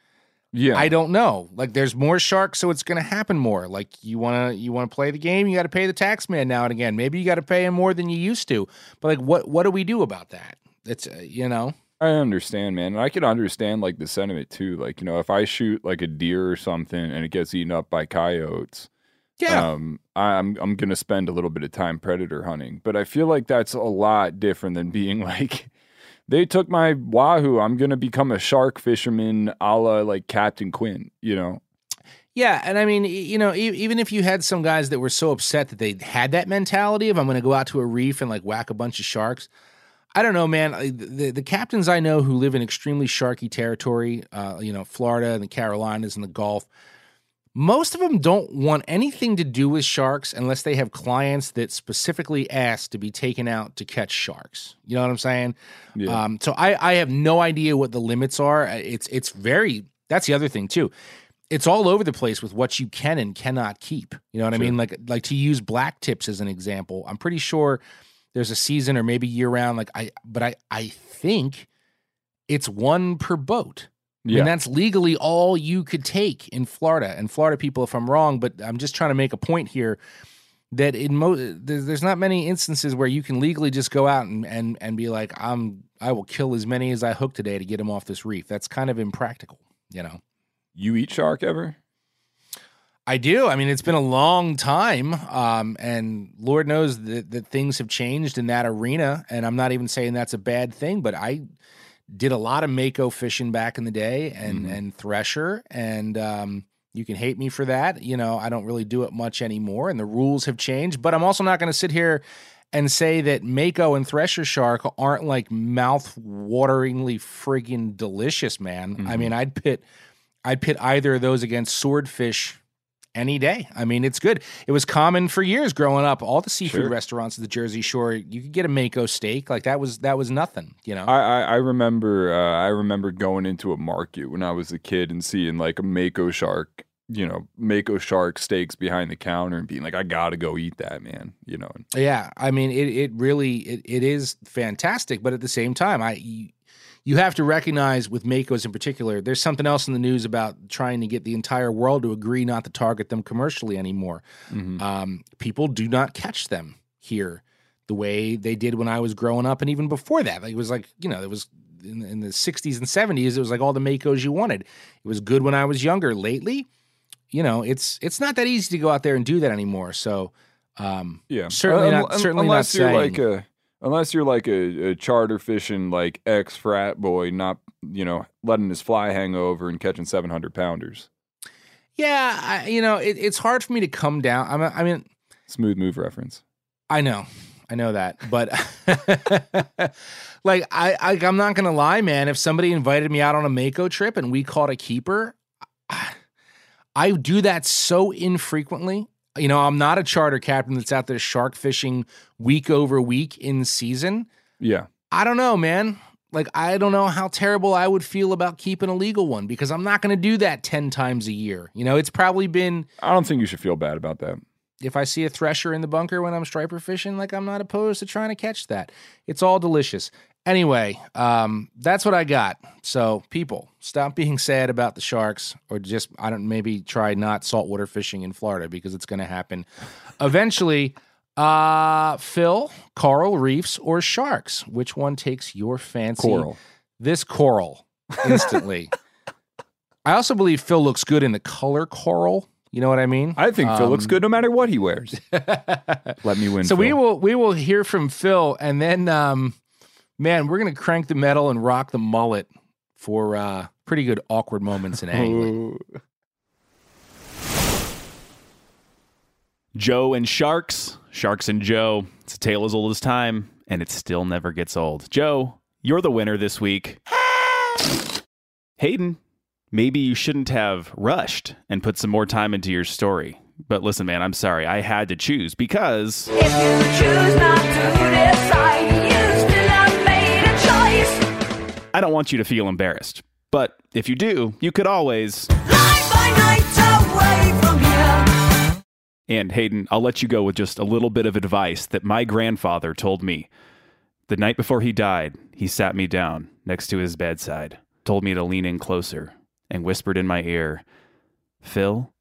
Yeah, I don't know. Like there's more sharks, so it's going to happen more. Like you want to you want to play the game, you got to pay the tax man now and again. Maybe you got to pay him more than you used to. But like what what do we do about that? It's uh, you know. I understand, man. And I can understand like the sentiment too. Like, you know, if I shoot like a deer or something and it gets eaten up by coyotes, Yeah. um, I'm I'm gonna spend a little bit of time predator hunting. But I feel like that's a lot different than being [LAUGHS] like they took my wahoo. I'm gonna become a shark fisherman a la like Captain Quint, you know? Yeah, and I mean, you know, e- even if you had some guys that were so upset that they had that mentality of I'm going to go out to a reef and like whack a bunch of sharks, I don't know, man. I- The, the captains I know who live in extremely sharky territory, uh, you know, Florida and the Carolinas and the Gulf, most of them don't want anything to do with sharks unless they have clients that specifically ask to be taken out to catch sharks. You know what I'm saying? Yeah. Um, so I, I have no idea what the limits are. It's it's very that's the other thing too. It's all over the place with what you can and cannot keep. You know what I mean? Like like to use black tips as an example. I'm pretty sure there's a season or maybe year round. Like I but I I think it's one per boat. I mean, that's legally all you could take in Florida. And Florida people, if I'm wrong, but I'm just trying to make a point here that in most there's, there's not many instances where you can legally just go out and, and and be like, I'm I will kill as many as I hook today to get them off this reef. That's kind of impractical, you know. You eat shark ever? I do. I mean, it's been a long time, um, and Lord knows that, that things have changed in that arena. And I'm not even saying that's a bad thing, but I did a lot of mako fishing back in the day and and thresher and um you can hate me for that. You know i don't really do it much anymore and the rules have changed but i'm also not going to sit here and say that mako and thresher shark aren't like mouth wateringly friggin delicious man. I mean i'd pit i'd pit either of those against swordfish any day. I mean, it's good. It was common for years growing up. All the seafood Sure. restaurants at the Jersey Shore, you could get a mako steak. Like that was that was nothing. You know. I, I, I remember uh, I remember going into a market when I was a kid and seeing like a mako shark, you know, mako shark steaks behind the counter and being like, I gotta go eat that, man. You know, Yeah, I mean it. It really it, it is fantastic, but at the same time, I you, have to recognize with Makos in particular, there's something else in the news about trying to get the entire world to agree not to target them commercially anymore. Um, people do not catch them here the way they did when I was growing up, and even before that. Like it was like you know it was. In, in the 60s and 70s, it was like all the Makos you wanted. It was good when I was younger. Lately, you know, it's it's not that easy to go out there and do that anymore. So, um, yeah, certainly Uh, not. Certainly unless not you're saying. like a unless you're like a, a charter fishing like ex frat boy, not you know letting his fly hang over and catching seven hundred pounders. yeah, I, you know, it, it's hard for me to come down. I'm, I mean, Smooth move reference. I know, I know that, but [LAUGHS] like, I, I, I'm not gonna lie, man. If somebody invited me out on a Mako trip and we caught a keeper, I, I do that so infrequently. You know, I'm not a charter captain that's out there shark fishing week over week in season. Yeah, I don't know, man. Like, I don't know how terrible I would feel about keeping a legal one because I'm not going to do that 10 times a year. You know, it's probably been, I don't think you should feel bad about that. if I see a thresher in the bunker when I'm striper fishing, like, I'm not opposed to trying to catch that. It's all delicious. Anyway, um, that's what I got. So, people, stop being sad about the sharks or just, I don't, maybe try not saltwater fishing in Florida because it's going to happen eventually. Uh, Phil, coral reefs or sharks? Which one takes your fancy? Coral. This coral instantly. [LAUGHS] I also believe Phil looks good in the color coral. You know what I mean? I think Phil looks Um, good no matter what he wears. [LAUGHS] Let me win. So we will we will hear from Phil, and then um, man, we're gonna crank the metal and rock the mullet for uh, pretty good awkward moments in angling. [LAUGHS] Joe and Sharks, Sharks and Joe. It's a tale as old as time, and it still never gets old. Joe, you're the winner this week. Hayden, maybe you shouldn't have rushed and put some more time into your story. But listen, man, I'm sorry. I had to choose because If you choose not to decide, I don't want you to feel embarrassed. But if you do, you could always. Night night away from here. And Hayden, I'll let you go with just a little bit of advice that my grandfather told me. The night before he died, he sat me down next to his bedside, told me to lean in closer, and whispered in my ear, Phil,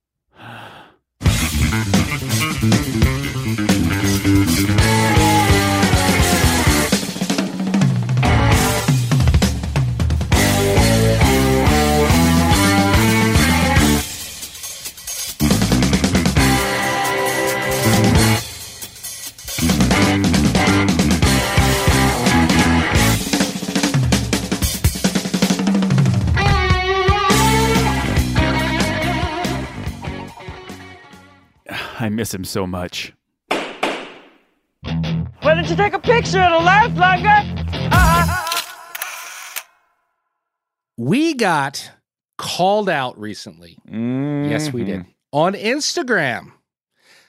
miss him so much. Why don't you take a picture? It'll last longer. Uh-huh. We got called out recently. Yes, we did. Mm-hmm. On Instagram,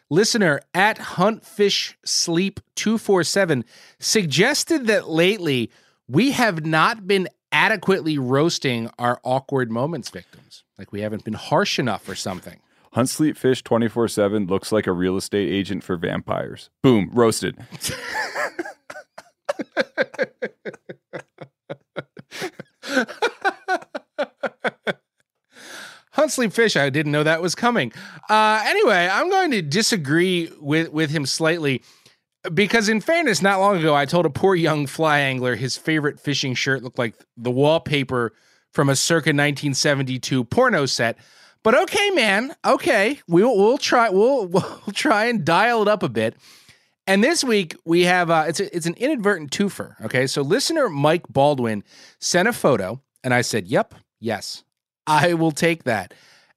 listener at huntfishsleep247 suggested that lately we have not been adequately roasting our awkward moments victims. Like we haven't been harsh enough or something. Hunt Sleep Fish 24 7 looks like a real estate agent for vampires. Boom, roasted. Hunt Sleep Fish, I didn't know that was coming. Uh, anyway, I'm going to disagree with, with him slightly because, in fairness, not long ago, I told a poor young fly angler his favorite fishing shirt looked like the wallpaper from a circa 1972 porno set. But okay, man, okay, we'll we'll try we'll [LAUGHS] we'll try and dial it up a bit. And this week we have uh, it's a, it's an inadvertent twofer. Okay, so listener Mike Baldwin sent a photo, and I said, "Yep, yes, I will take that."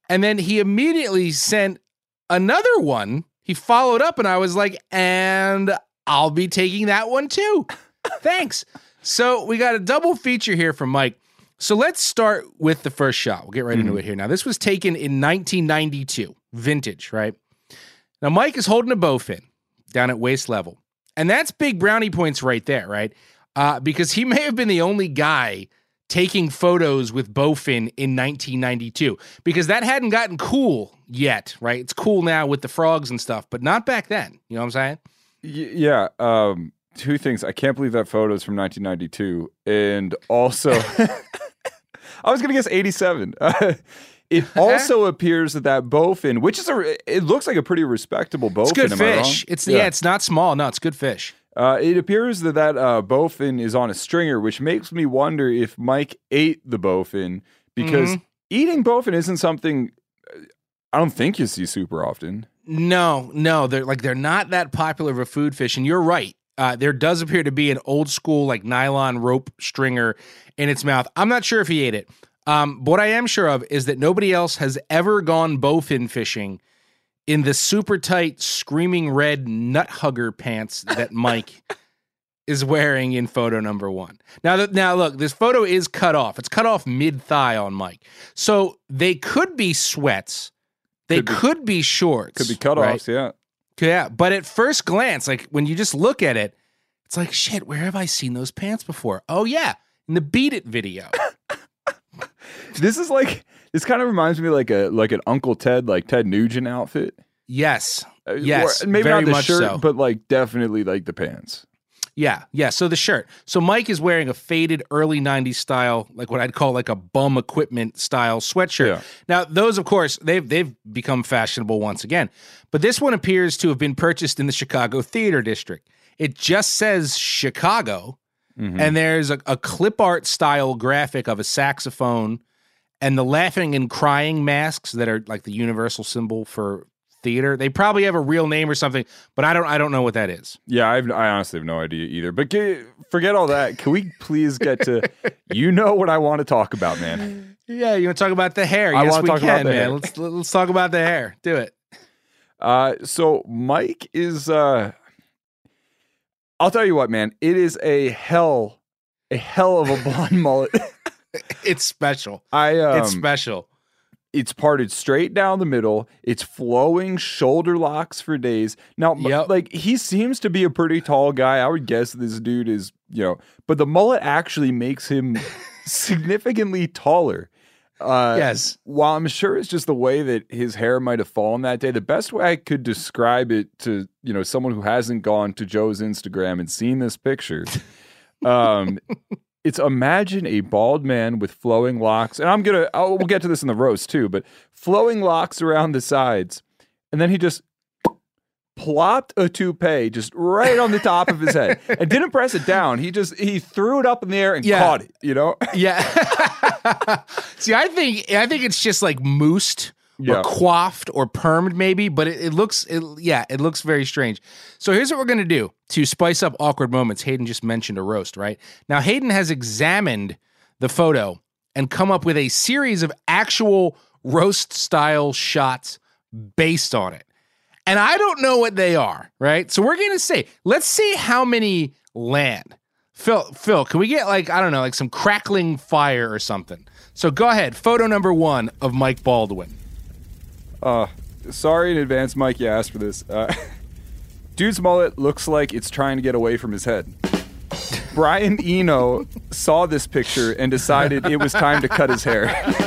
And then he immediately sent another one. He followed up, and I was like, "And I'll be taking that one too." [LAUGHS] Thanks. So we got a double feature here from Mike. So let's start with the first shot. We'll get right into it here. Now, this was taken in 1992, vintage, right? Now, Mike is holding a bowfin down at waist level. And that's big brownie points right there, right? Uh, because he [LAUGHS] may have been the only guy taking photos with bowfin in 1992 because that hadn't gotten cool yet, right? It's cool now with the frogs and stuff, but not back then. You know what I'm saying? Y- yeah. Um, two things. I can't believe that photo is from 1992, and also, [LAUGHS] I was gonna guess 87. [LAUGHS] it also appears that that bowfin, which is a, it looks like a pretty respectable bowfin. It's good am I wrong? fish. It's yeah. it's not small. No, it's good fish. Uh, it appears that that uh, bowfin is on a stringer, which makes me wonder if Mike ate the bowfin because Mhm. eating bowfin isn't something uh, I don't think you see super often. No, no, they're like they're not that popular of a food fish, and you're right. Uh, there does appear to be an old school like nylon rope stringer in its mouth. I'm not sure if he ate it. Um, what I am sure of is that nobody else has ever gone bowfin fishing in the super tight, screaming red nut hugger pants that [LAUGHS] Mike is wearing in photo number one. Now, th- now look, this photo is cut off. It's cut off mid thigh on Mike, so they could be sweats. They Could be- could be shorts. Could be cutoffs, right? yeah. Yeah, but at first glance, like when you just look at it, it's like shit. Where have I seen those pants before? Oh yeah, in the Beat It video. [LAUGHS] This is like this kind of reminds me like a like an Uncle Ted like Ted Nugent outfit. yes, Uh, yes, or maybe not the much shirt, so. but like definitely like the pants. Yeah, yeah. So the shirt. So Mike is wearing a faded early 90s style, like what I'd call like a bum equipment style sweatshirt. Yeah. Now, those of course, they've they've become fashionable once again. But this one appears to have been purchased in the Chicago theater district. It just says Chicago, Mhm. and there's a, a clip art style graphic of a saxophone and the laughing and crying masks that are like the universal symbol for theater. They probably have a real name or something, but I don't I don't know what that is. Yeah, I've, I honestly have no idea either. But ge- forget all that. Can we please get to you know what I want to talk about, man? Yeah, you want to talk about the hair? I yes, wanna we talk can, about the man. hair. Let's let's talk about the hair. Do it. Uh, so Mike is. Uh, I'll tell you what, man. It is a hell, a hell of a [LAUGHS] blonde mullet. [LAUGHS] It's special. I. Um, it's special. It's parted straight down the middle. It's flowing shoulder locks for days. Now, Yep. like he seems to be a pretty tall guy. I would guess this dude is, you know, but the mullet actually makes him [LAUGHS] significantly taller. Uh, Yes. While I'm sure it's just the way that his hair might have fallen that day, the best way I could describe it to, you know, someone who hasn't gone to Joe's Instagram and seen this picture, um, [LAUGHS] it's imagine a bald man with flowing locks, and I'm gonna I'll, we'll get to this in the roast too, but flowing locks around the sides, and then he just plopped a toupee just right on the top of his head [LAUGHS] and didn't press it down. He just he threw it up in the air and Yeah. caught it. You know, Yeah. [LAUGHS] See, I think I think it's just like moosed Yeah. or coiffed or permed, maybe. But it, it looks, it, yeah, it looks very strange. So here's what we're gonna do to spice up awkward moments. Hayden just mentioned a roast, right? Now Hayden has examined the photo and come up with a series of actual roast style shots based on it. And I don't know what they are, right? So we're going to say, let's see how many land. Phil, Phil, can we get like, I don't know, like some crackling fire or something? So go ahead. Photo number one of Mike Baldwin. Uh, sorry in advance, Mike. You asked for this. Uh, [LAUGHS] dude's mullet looks like it's trying to get away from his head. Brian Eno saw this picture and decided it was time to cut his hair. [LAUGHS]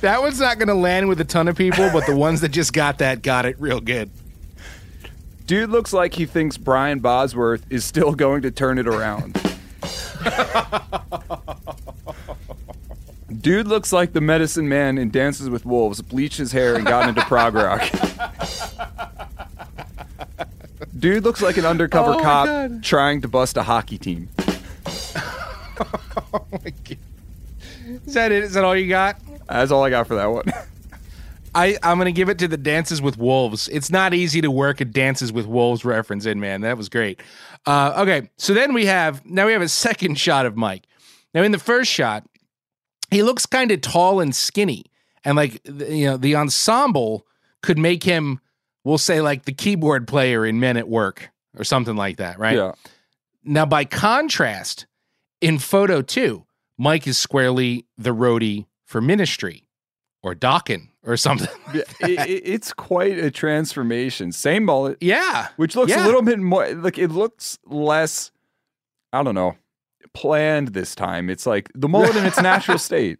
That one's not going to land with a ton of people, but the ones that just got that got it real good. Dude looks like he thinks Brian Bosworth is still going to turn it around. [LAUGHS] Dude looks like the medicine man in Dances with Wolves bleached his hair and got into prog rock. [LAUGHS] Dude looks like an undercover Oh cop God. trying to bust a hockey team. [LAUGHS] oh my God. Is that it? Is that all you got? That's all I got for that one. [LAUGHS] I, I'm gonna give it to the Dances with Wolves. It's not easy to work a Dances with Wolves reference in, man. That was great. Uh, okay, so then we have now we have a second shot of Mike. Now in the first shot, he looks kind of tall and skinny, and like you know the ensemble could make him, we'll say like the keyboard player in Men at Work or something like that, right? Yeah. Now, by contrast, in photo two, Mike is squarely the roadie for Ministry or Dokken or something. [LAUGHS] Yeah, it, it- it's quite a transformation. Same mullet, Yeah. which looks Yeah. a little bit more like it looks less. I don't know, planned this time. It's like the mullet in its natural [LAUGHS] state.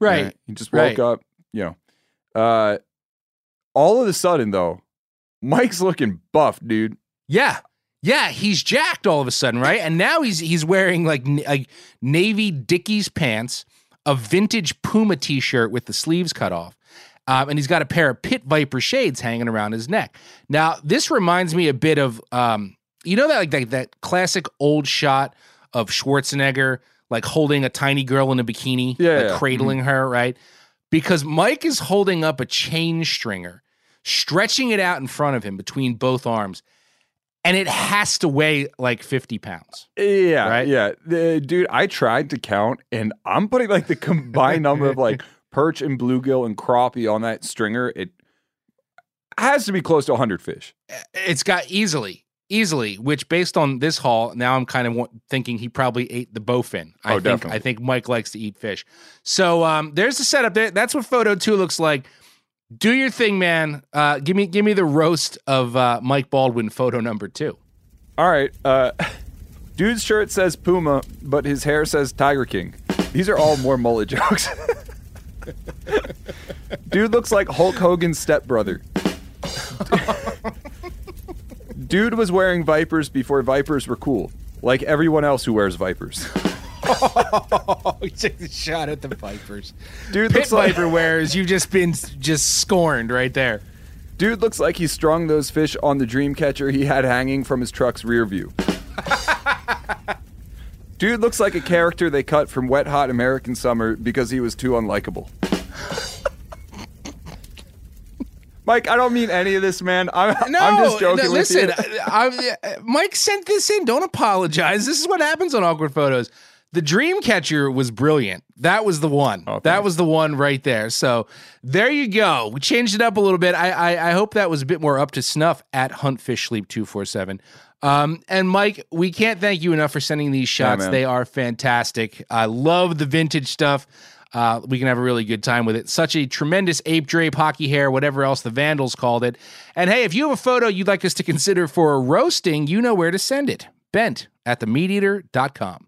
Right. Uh, He just woke Right. up, you know. Uh, all of a sudden, though, Mike's looking buff, dude. Yeah. Yeah, he's jacked all of a sudden, right? And now he's he's wearing like like navy Dickies pants, a vintage Puma t-shirt with the sleeves cut off. Um, and he's got a pair of pit viper shades hanging around his neck. Now, this reminds me a bit of um, you know that like that, that classic old shot of Schwarzenegger like holding a tiny girl in a bikini, Yeah, like yeah. cradling mm-hmm. her, right? Because Mike is holding up a chain stringer, stretching it out in front of him between both arms, and it has to weigh like 50 pounds. Yeah, Right? yeah, The- dude. I tried to count, and I'm putting like the combined number of like [LAUGHS] perch and bluegill and crappie on that stringer. It has to be close to 100 fish. It's got easily, easily, which based on this haul, now I'm kind of thinking he probably ate the bowfin. I Oh, think, definitely. I think Mike likes to eat fish. So um, there's the setup there. That's what photo two looks like. Do your thing, man. Uh, give me, give me the roast of uh, Mike Baldwin photo number two. All right, uh, [LAUGHS] dude's shirt says Puma, but his hair says Tiger King. These are all more mullet [LAUGHS] jokes. [LAUGHS] Dude looks like Hulk Hogan's stepbrother. Dude was wearing Vipers before Vipers were cool, like everyone else who wears Vipers. Oh, [LAUGHS] he took the shot at the Vipers. Dude Pit looks like Viper wearers, you've just been just scorned right there. dude looks like he strung those fish on the dream catcher he had hanging from his truck's rear view. [LAUGHS] Dude looks like a character they cut from Wet Hot American Summer because he was too unlikable. Mike, I don't mean any of this, man. I'm, No, I'm just joking no, listen. I, I- Mike sent this in. Don't apologize. This is what happens on awkward photos. The dream catcher was brilliant. That was the one. Oh, that was the one right there. So there you go. We changed it up a little bit. I I, I hope that was a bit more up to snuff at Hunt Fish Sleep two four seven. Um, and Mike, we can't thank you enough for sending these shots. man. they are fantastic. I love the vintage stuff. Uh, we can have a really good time with it. Such a tremendous ape drape, hockey hair, whatever else the Vandals called it. And hey, if you have a photo you'd like us to consider for a roasting, you know where to send it. Bent at themeateater.com.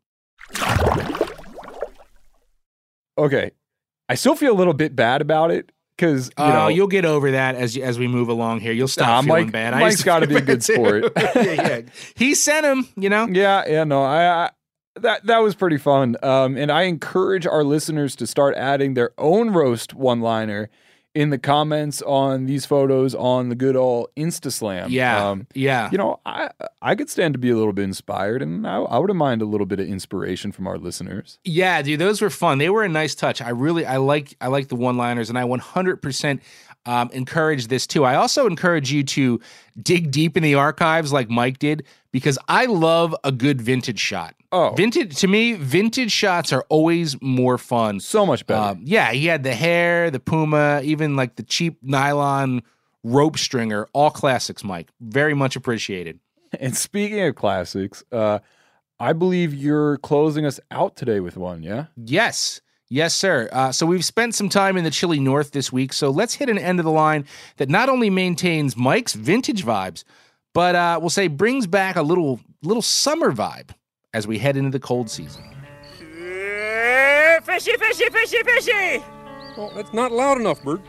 Okay, I still feel a little bit bad about it because you Oh, know you'll get over that as as we move along here. You'll stop Nah, feeling Mike- bad. Mike's used to be a good sport. [LAUGHS] yeah, yeah. He sent him, you know. Yeah, yeah, no, I, I that that was pretty fun. Um, and I encourage our listeners to start adding their own roast one-liner in the comments on these photos on the good old InstaSlam. Yeah, um, yeah. you know, I I could stand to be a little bit inspired, and I, I wouldn't mind a little bit of inspiration from our listeners. Yeah, dude, those were fun. They were a nice touch. I really, I like, I like the one-liners, and I 100% um, encourage this too. I also encourage you to dig deep in the archives, like Mike did, because I love a good vintage shot. Oh. vintage to me, vintage shots are always more fun. So much better. Um, yeah, he had the hair, the Puma, even like the cheap nylon rope stringer, all classics. Mike, very much appreciated. [LAUGHS] And speaking of classics, uh, I believe you're closing us out today with one. Yeah. Yes. Yes, sir. Uh, so we've spent some time in the chilly north this week. So let's hit an end of the line that not only maintains Mike's vintage vibes, but uh, we'll say brings back a little little summer vibe as we head into the cold season. Fishy, fishy, fishy, fishy! Oh, that's not loud enough, Bert.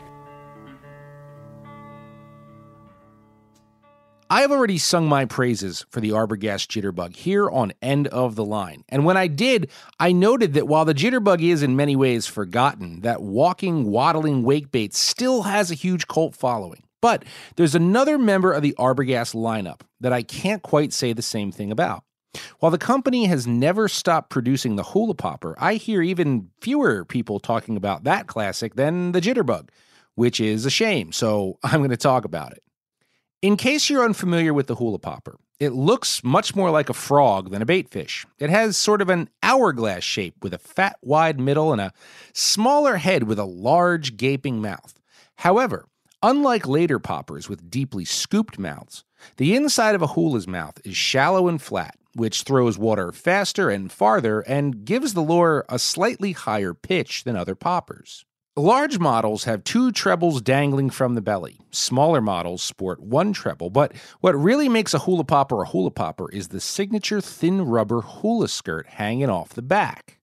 I have already sung my praises for the Arbogast Jitterbug here on End of the Line. And when I did, I noted that while the Jitterbug is in many ways forgotten, that walking, waddling wakebait still has a huge cult following. But there's another member of the Arbogast lineup that I can't quite say the same thing about. While the company has never stopped producing the Hula Popper, I hear even fewer people talking about that classic than the Jitterbug. which is a shame. So [LAUGHS] I'm going to talk about it. In case you're unfamiliar with the hula popper, it looks much more like a frog than a baitfish. It has sort of an hourglass shape with a fat, wide middle and a smaller head with a large, gaping mouth. However, unlike later poppers with deeply scooped mouths, the inside of a hula's mouth is shallow and flat, which throws water faster and farther and gives the lure a slightly higher pitch than other poppers. Large models have two trebles dangling from the belly. Smaller models sport one treble, but what really makes a hula popper a hula popper is the signature thin rubber hula skirt hanging off the back.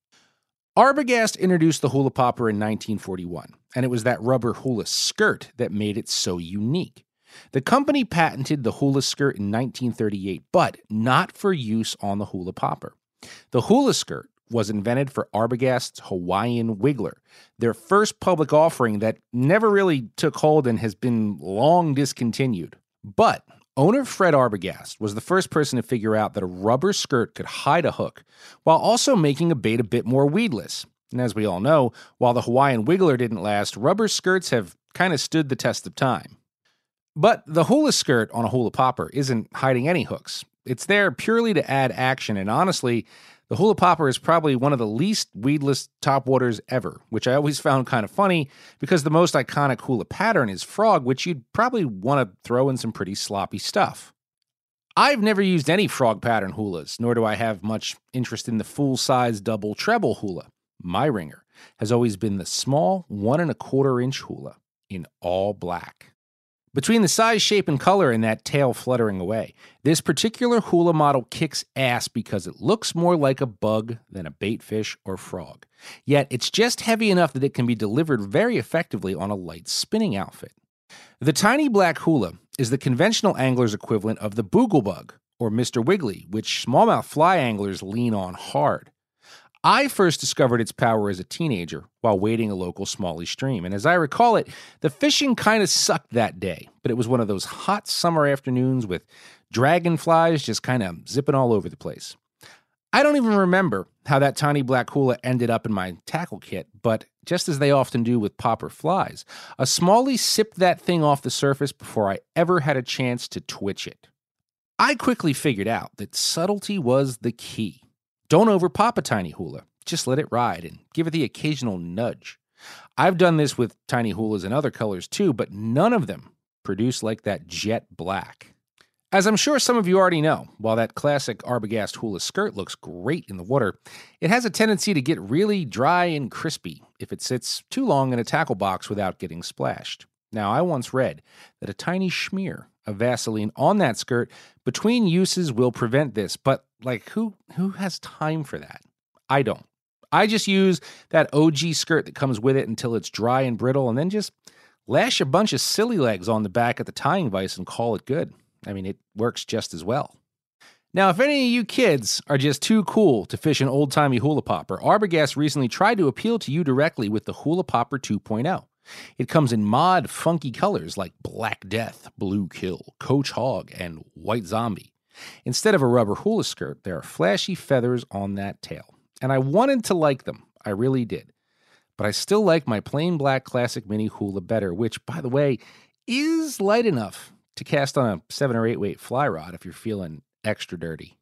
Arbogast introduced the hula popper in 1941, and it was that rubber hula skirt that made it so unique. The company patented the hula skirt in 1938, but not for use on the hula popper. The hula skirt was invented for Arbogast's Hawaiian Wiggler, their first public offering that never really took hold and has been long discontinued. But owner Fred Arbogast was the first person to figure out that a rubber skirt could hide a hook while also making a bait a bit more weedless. And as we all know, while the Hawaiian Wiggler didn't last, rubber skirts have kind of stood the test of time. But the hula skirt on a hula popper isn't hiding any hooks. It's there purely to add action, and honestly, the hula popper is probably one of the least weedless topwaters ever, which I always found kind of funny because the most iconic hula pattern is frog, which you'd probably want to throw in some pretty sloppy stuff. I've never used any frog pattern hulas, nor do I have much interest in the full size double treble hula. My ringer has always been the small one and a quarter inch hula in all black. Between the size, shape, and color and that tail fluttering away, this particular hula model kicks ass because it looks more like a bug than a baitfish or frog. Yet it's just heavy enough that it can be delivered very effectively on a light spinning outfit. The tiny black hula is the conventional angler's equivalent of the boogle bug or Mr. Wiggly, which smallmouth fly anglers lean on hard. I first discovered its power as a teenager while wading a local Smalley stream, and as I recall it, the fishing kind of sucked that day, but it was one of those hot summer afternoons with dragonflies just kind of zipping all over the place. I don't even remember how that tiny black hula ended up in my tackle kit, but just as they often do with popper flies, a Smalley sipped that thing off the surface before I ever had a chance to twitch it. I quickly figured out that subtlety was the key. Don't overpop a tiny hula. Just let it ride and give it the occasional nudge. I've done this with tiny hulas in other colors too, but none of them produce like that jet black. As I'm sure some of you already know, while that classic Arbogast hula skirt looks great in the water, it has a tendency to get really dry and crispy if it sits too long in a tackle box without getting splashed. Now, I once read that a tiny schmear of Vaseline on that skirt between uses will prevent this, but like who who has time for that? I don't. I just use that OG skirt that comes with it until it's dry and brittle and then just lash a bunch of Sili Legs on the back at the tying vise and call it good. I mean, it works just as well. Now, if any of you kids are just too cool to fish an old timey hula popper, Arbogast recently tried to appeal to you directly with the Hula Popper 2.0. It comes in mod funky colors like Black Death, Blue Kill, Coach Hog, and White Zombie. Instead of a rubber hula skirt, there are flashy feathers on that tail. And I wanted to like them. I really did. But I still like my plain black classic mini hula better, which, by the way, is light enough to cast on a 7 or 8 weight fly rod if you're feeling extra dirty.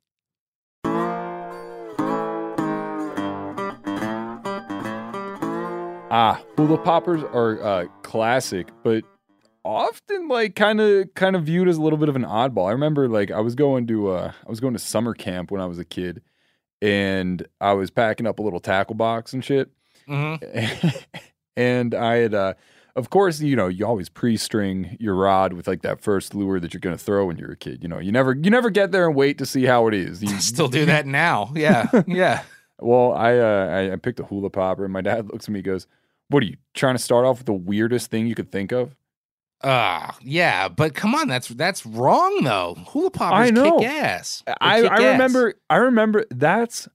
Ah, hula poppers are uh, classic, but often like kind of kind of viewed as a little bit of an oddball. I remember like I was going to uh, I was going to summer camp when I was a kid, and I was packing up a little tackle box and shit, [LAUGHS] and I had uh, of course you know you always pre-string your rod with like that first lure that you're going to throw when you're a kid. You know you never you never get there and wait to see how it is. You [LAUGHS] Still do that now. Yeah. [LAUGHS] Yeah. Well, I, uh, I I picked a hula popper, and my dad looks at me, and goes, "What are you trying to start off with the weirdest thing you could think of?" Ah, yeah, but come on, that's that's wrong though. Hula poppers I know. kick ass. They I, kick I ass. remember I remember that's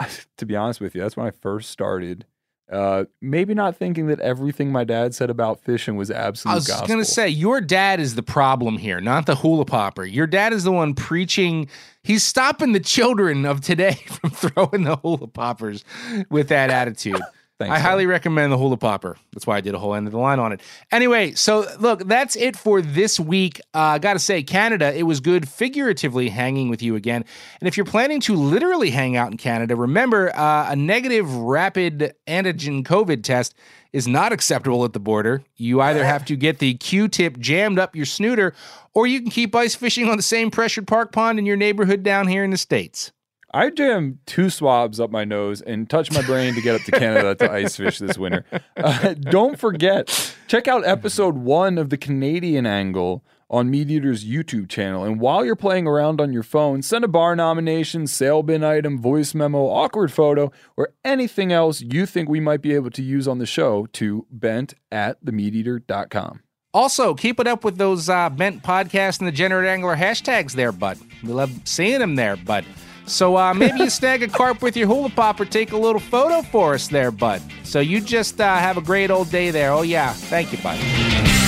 [LAUGHS] to be honest with you, that's when I first started. Uh, maybe not thinking that everything my dad said about fishing was absolute I was gospel. gonna say your dad is the problem here, not the hula popper. Your dad is the one preaching. He's stopping the children of today [LAUGHS] from throwing the hula poppers with that attitude. Thanks, I highly recommend the Hula Popper. That's why I did a whole end of the line on it. Anyway, so look, that's it for this week. Uh, I got to say, Canada, it was good figuratively hanging with you again. And if you're planning to literally hang out in Canada, remember uh, a negative rapid antigen COVID test is not acceptable at the border. You either have to get the Q-tip jammed up your snooter, or you can keep ice fishing on the same pressured park pond in your neighborhood down here in the states. I jammed two swabs up my nose and touched my brain to get up to Canada to ice fish this winter. [LAUGHS] Uh, don't forget, check out episode one of the Canadian angle on MeatEater's YouTube channel. And while you're playing around on your phone, send a bar nomination, sale bin item, voice memo, awkward photo, or anything else you think we might be able to use on the show to bent at themeateater.com. Also, keep it up with those uh, Bent Podcast and the Generate Angler hashtags there, bud. We love seeing them there, bud. So uh, maybe you snag a carp with your hula pop or take a little photo for us there, bud. So you just uh, have a great old day there. Oh, yeah. Thank you, bud.